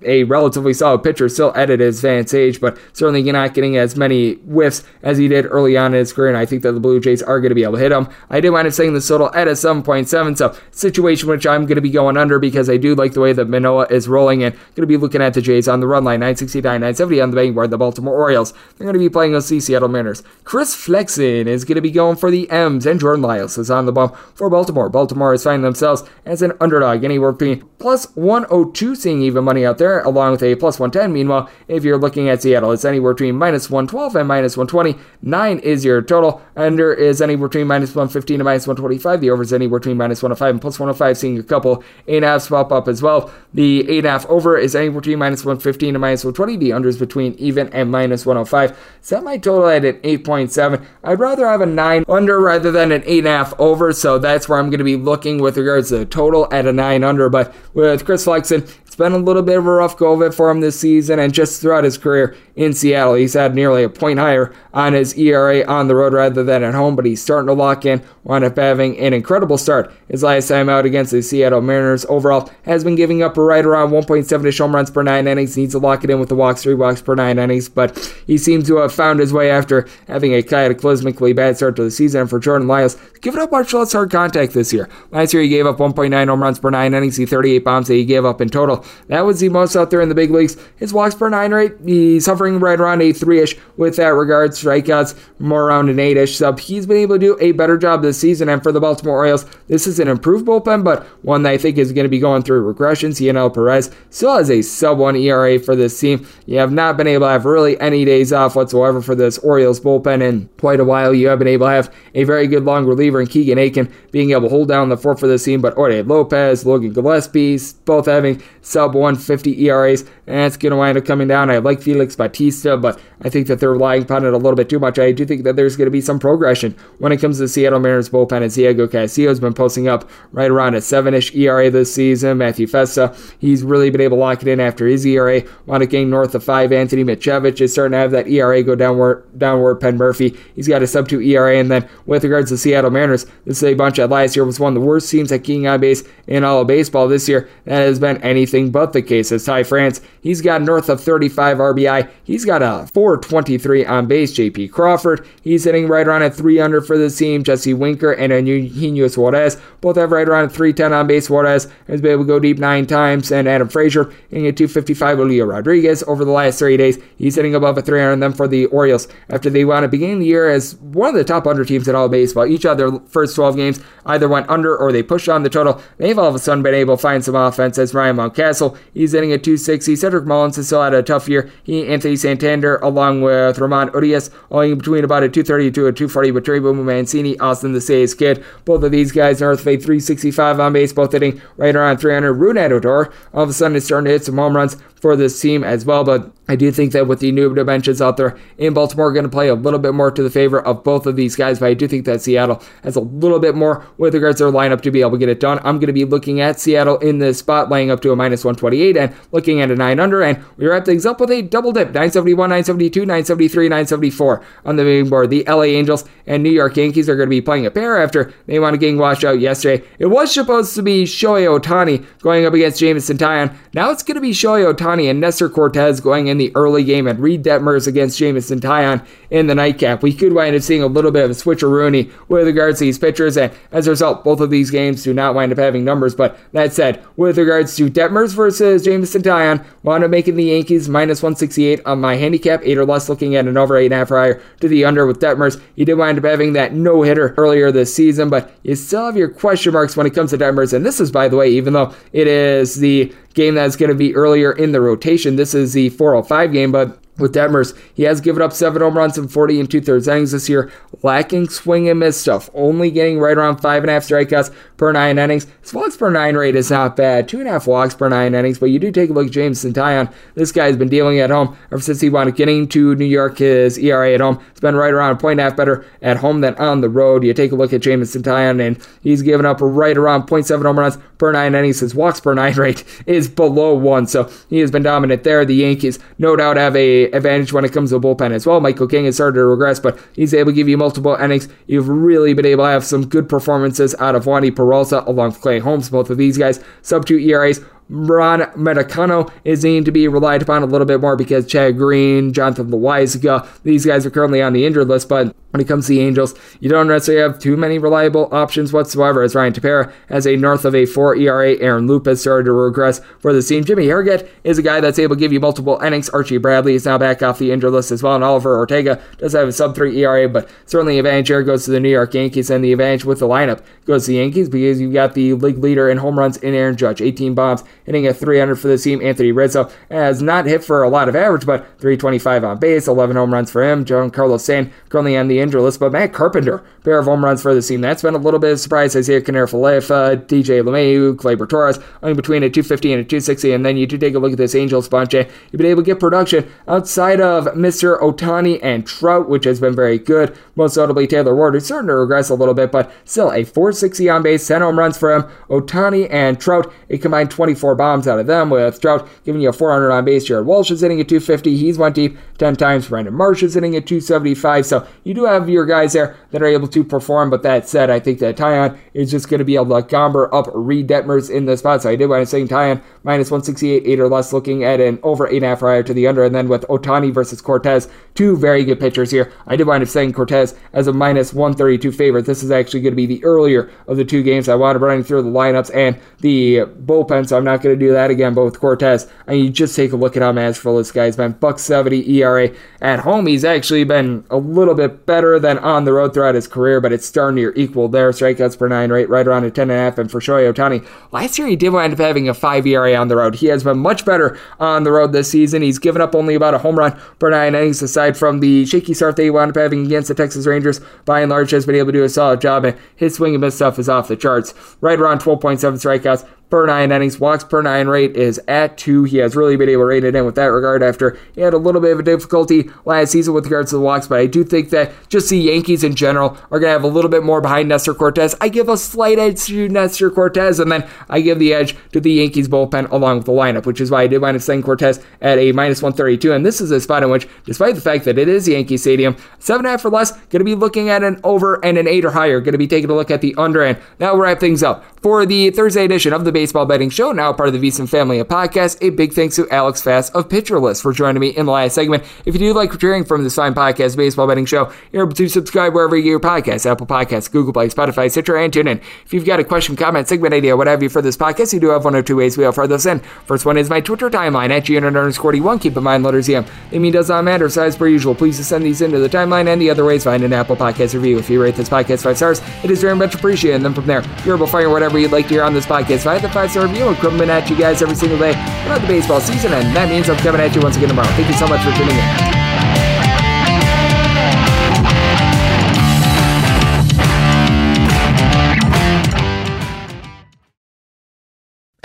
C: a relatively solid pitcher, still at his advanced age, but certainly not getting as many whiffs as he did early on in his career. And I think that the Blue Jays are going to be able to hit him. I did wind up saying the total at a 7.7, so situation which I'm going to be going under because I do like the way that Manoah is rolling and going to be looking at the Jays on the run line 969, 970 on the betting board. The Baltimore Orioles they're going to be playing against the Seattle Mariners. Chris Flexen is going to be going for the M's, and Jordan Lyles is on the bump for Baltimore. Baltimore is finding themselves as an underdog, anywhere between plus 102, seeing even money out there, along with a plus 110. Meanwhile, if you're looking at Seattle, it's anywhere between minus 112 and minus 120. Nine is your total. Under is anywhere between minus 115 and minus 125. The over is anywhere between minus 105 and plus 105, seeing a couple 8.5s pop up as well. The 8.5 over is anywhere between minus 115 and minus 120. The under is between even and minus 105. Oh Set my total at an 8.7. I'd rather have a 9 under rather than an 8.5 over, so that's where I'm going to be looking with regards to the total at a 9 under. But with Chris Flexen, it's been a little bit of a rough go of it for him this season and just throughout his career in Seattle. He's had nearly a point higher on his ERA on the road rather than at home, but he's starting to lock in. Wound up having an incredible start. His last time out against the Seattle Mariners overall has been giving up right around 1.7 home runs per nine innings. Needs to lock it in with the walks, three walks per nine innings, but he seems to have found his way after having a cataclysmically bad start to the season. And for Jordan Lyles, giving up much less hard contact this year. Last year he gave up 1.9 home runs per nine innings, he 38 bombs that he gave up in total. That was the most out there in the big leagues. His walks per nine rate, he's hovering right around a three-ish with that regard. Strikeouts more around an eight-ish. So he's been able to do a better job this season. And for the Baltimore Orioles, this is an improved bullpen, but one that I think is going to be going through regressions. Cionel Perez still has a sub one ERA for this team. You have not been able to have really any days off whatsoever for this Orioles bullpen in quite a while. You have been able to have a very good long reliever in Keegan Akin being able to hold down the fort for this team, but Jorge Lopez, Logan Gillaspie, both having sub 150 ERAs, and it's going to wind up coming down. I like Felix Bautista, but I think that they're relying upon it a little bit too much. I do think that there's going to be some progression when it comes to the Seattle Mariners bullpen. And Diego Castillo has been posting up right around a seven-ish ERA this season. Matthew Festa, he's really been able to lock it in after his ERA. Up getting north of five. Anthony Michalek is starting to have that ERA go downward. Downward. Penn Murfee, he's got a sub two ERA. And then with regards to Seattle Mariners, this is a bunch that last year was one of the worst teams at keying on base in all of baseball. This year, that has been anything but the case. As Ty France, He's got north of 35 RBI. He's got a 423 on base. JP Crawford, he's hitting right around at 300 for the team. Jesse Winker and Eugenio Suarez both have right around 310 on base. Suarez has been able to go deep nine times. And Adam Frazier hitting at 255. Julio Rodriguez over the last three days, he's hitting above a 300 and then for the Orioles after they wound up beginning the year as one of the top under teams in all baseball. Each of their first 12 games either went under or they pushed on the total. They've all of a sudden been able to find some offense as Ryan Mountcastle. He's hitting at 260. Cedric Mullins has still had a tough year. He, Anthony Santander, along with Ramon Urias, in between about a 230 to a 240 with Trey Mancini, Austin the Say's kid. Both of these guys of a 365 on base, both hitting right around 300. Rougned Odor, all of a sudden is starting to hit some home runs for this team as well. But I do think that with the new dimensions out there in Baltimore, going to play a little bit more to the favor of both of these guys. But I do think that Seattle has a little bit more with regards to their lineup to be able to get it done. I'm going to be looking at Seattle in this spot, laying up to a minus 128 and looking at a 9 under. And we wrap things up with a double dip 971, 972, 973, 974 on the main board. The LA Angels and New York Yankees are going to be playing a pair after they wound up getting washed out yesterday. It was supposed to be Shohei Ohtani going up against Jameson Taillon. Now it's going to be Shohei Ohtani Ohtani and Nestor Cortes going in the early game and Reid Detmers against Jameson Taillon in the nightcap. We could wind up seeing a little bit of a switcheroonie with regards to these pitchers, and as a result, both of these games do not wind up having numbers. But that said, with regards to Detmers versus Jameson Taillon, wound up making the Yankees minus 168 on my handicap, eight or less, looking at an over eight and a half higher to the under with Detmers. He did wind up having that no hitter earlier this season, but you still have your question marks when it comes to Detmers. And this is, by the way, even though it is the game that's going to be earlier in the rotation. This is the 405 game, but with Detmers. He has given up seven home runs in 40 and two thirds innings this year, lacking swing and miss stuff, only getting right around five and a half strikeouts per nine innings. His walks per nine rate is not bad, two and a half walks per nine innings, but you do take a look at Jameson Taillon. This guy has been dealing at home ever since he wanted getting to New York. His ERA at home it's been right around a point and a half better at home than on the road. You take a look at Jameson Taillon, and he's given up right around 0.7 home runs per nine innings. His walks per nine rate is below one, so he has been dominant there. The Yankees, no doubt, have a advantage when it comes to bullpen as well. Michael King has started to regress, but he's able to give you multiple innings. You've really been able to have some good performances out of Wandy Peralta along with Clay Holmes. Both of these guys, sub two ERAs, Ron Marinaccio is needing to be relied upon a little bit more because Chad Green, Jonathan Loaisiga, these guys are currently on the injured list, but when it comes to the Angels, you don't necessarily have too many reliable options whatsoever, as Ryan Tepera has a north of a 4 ERA. Aaron Loup has started to regress for the team. Jimmy Herget is a guy that's able to give you multiple innings. Archie Bradley is now back off the injured list as well, and Oliver Ortega does have a sub 3 ERA, but certainly the advantage here goes to the New York Yankees, and the advantage with the lineup goes to the Yankees because you've got the league leader in home runs in Aaron Judge, 18 bombs, hitting at 300 for the team. Anthony Rizzo has not hit for a lot of average, but 325 on base, 11 home runs for him. Giancarlo Stanton currently on the injury list, but Matt Carpenter, pair of home runs for the team. That's been a little bit of a surprise. Isiah Kiner-Falefa, DJ LeMahieu, Gleyber Torres, in between a 250 and a 260, and then you do take a look at this Angels bunch, and you've been able to get production outside of Mr. Ohtani and Trout, which has been very good. Most notably, Taylor Ward, who's starting to regress a little bit, but still a 460 on base, 10 home runs for him. Ohtani and Trout, a combined 24 bombs out of them, with Trout giving you a 400 on base. Jared Walsh is hitting at 250. He's went deep 10 times. Brandon Marsh is hitting at 275. So you do have your guys there that are able to perform. But that said, I think that Taillon is just going to be able to gomber up Reid Detmers in the spot. So I did want to say Taillon minus 168, 8 or less, looking at an over 8.5 prior to the under. And then with Ohtani versus Cortes, two very good pitchers here. I did wind up saying Cortes as a minus 132 favorite. This is actually going to be the earlier of the two games. I wound up running through the lineups and the bullpen, so I'm not going to do that again. But with Cortes, I mean, you just take a look at how masterful this guy's been. Buck 70 ERA at home. He's actually been a little bit better than on the road throughout his career, but it's starting near equal there. Strikeouts per nine rate right around a 10.5. And for Shohei Ohtani, last year he did wind up having a 5 ERA on the road. He has been much better on the road this season. He's given up only about a home run per nine innings, aside from the shaky start he wound up having against the Texas Rangers. By and large, has been able to do a solid job, and his swing and miss stuff is off the charts. Right around 12.7 strikeouts per nine innings. Walks per nine rate is at two. He has really been able to rate it in with that regard after he had a little bit of a difficulty last season with regards to the walks. But I do think that just the Yankees in general are going to have a little bit more behind Nestor Cortes. I give a slight edge to Nestor Cortes, and then I give the edge to the Yankees bullpen along with the lineup, which is why I did wind up Cortes at a minus 132. And this is a spot in which, despite the fact that it is Yankee Stadium, seven and a half or less, going to be looking at an over and an eight or higher. Going to be taking a look at the under, and that will wrap things up for the Thursday edition of the Baseball Betting Show, now part of the VSiN family of podcasts. A big thanks to Alex Fast of Pitcher List for joining me in the last segment. If you do like hearing from this fine podcast, Baseball Betting Show, you're able to subscribe wherever you get your podcasts, Apple Podcasts, Google Play, Spotify, Stitcher, and TuneIn. If you've got a question, comment, segment idea, what have you for this podcast, you do have one or two ways we offer those in. First one is my Twitter timeline at GN underscore 41. Keep in mind, letters EM. It mean does not matter, Size per usual, please just send these into the timeline and the other ways find an Apple Podcast review. If you rate this podcast five stars, it is very much appreciated. And then from there, you're able to find whatever you'd like to hear on this podcast. The five star review and coming at you guys every single day throughout the baseball season, and that means I'm coming at you once again tomorrow. Thank you so much for tuning in.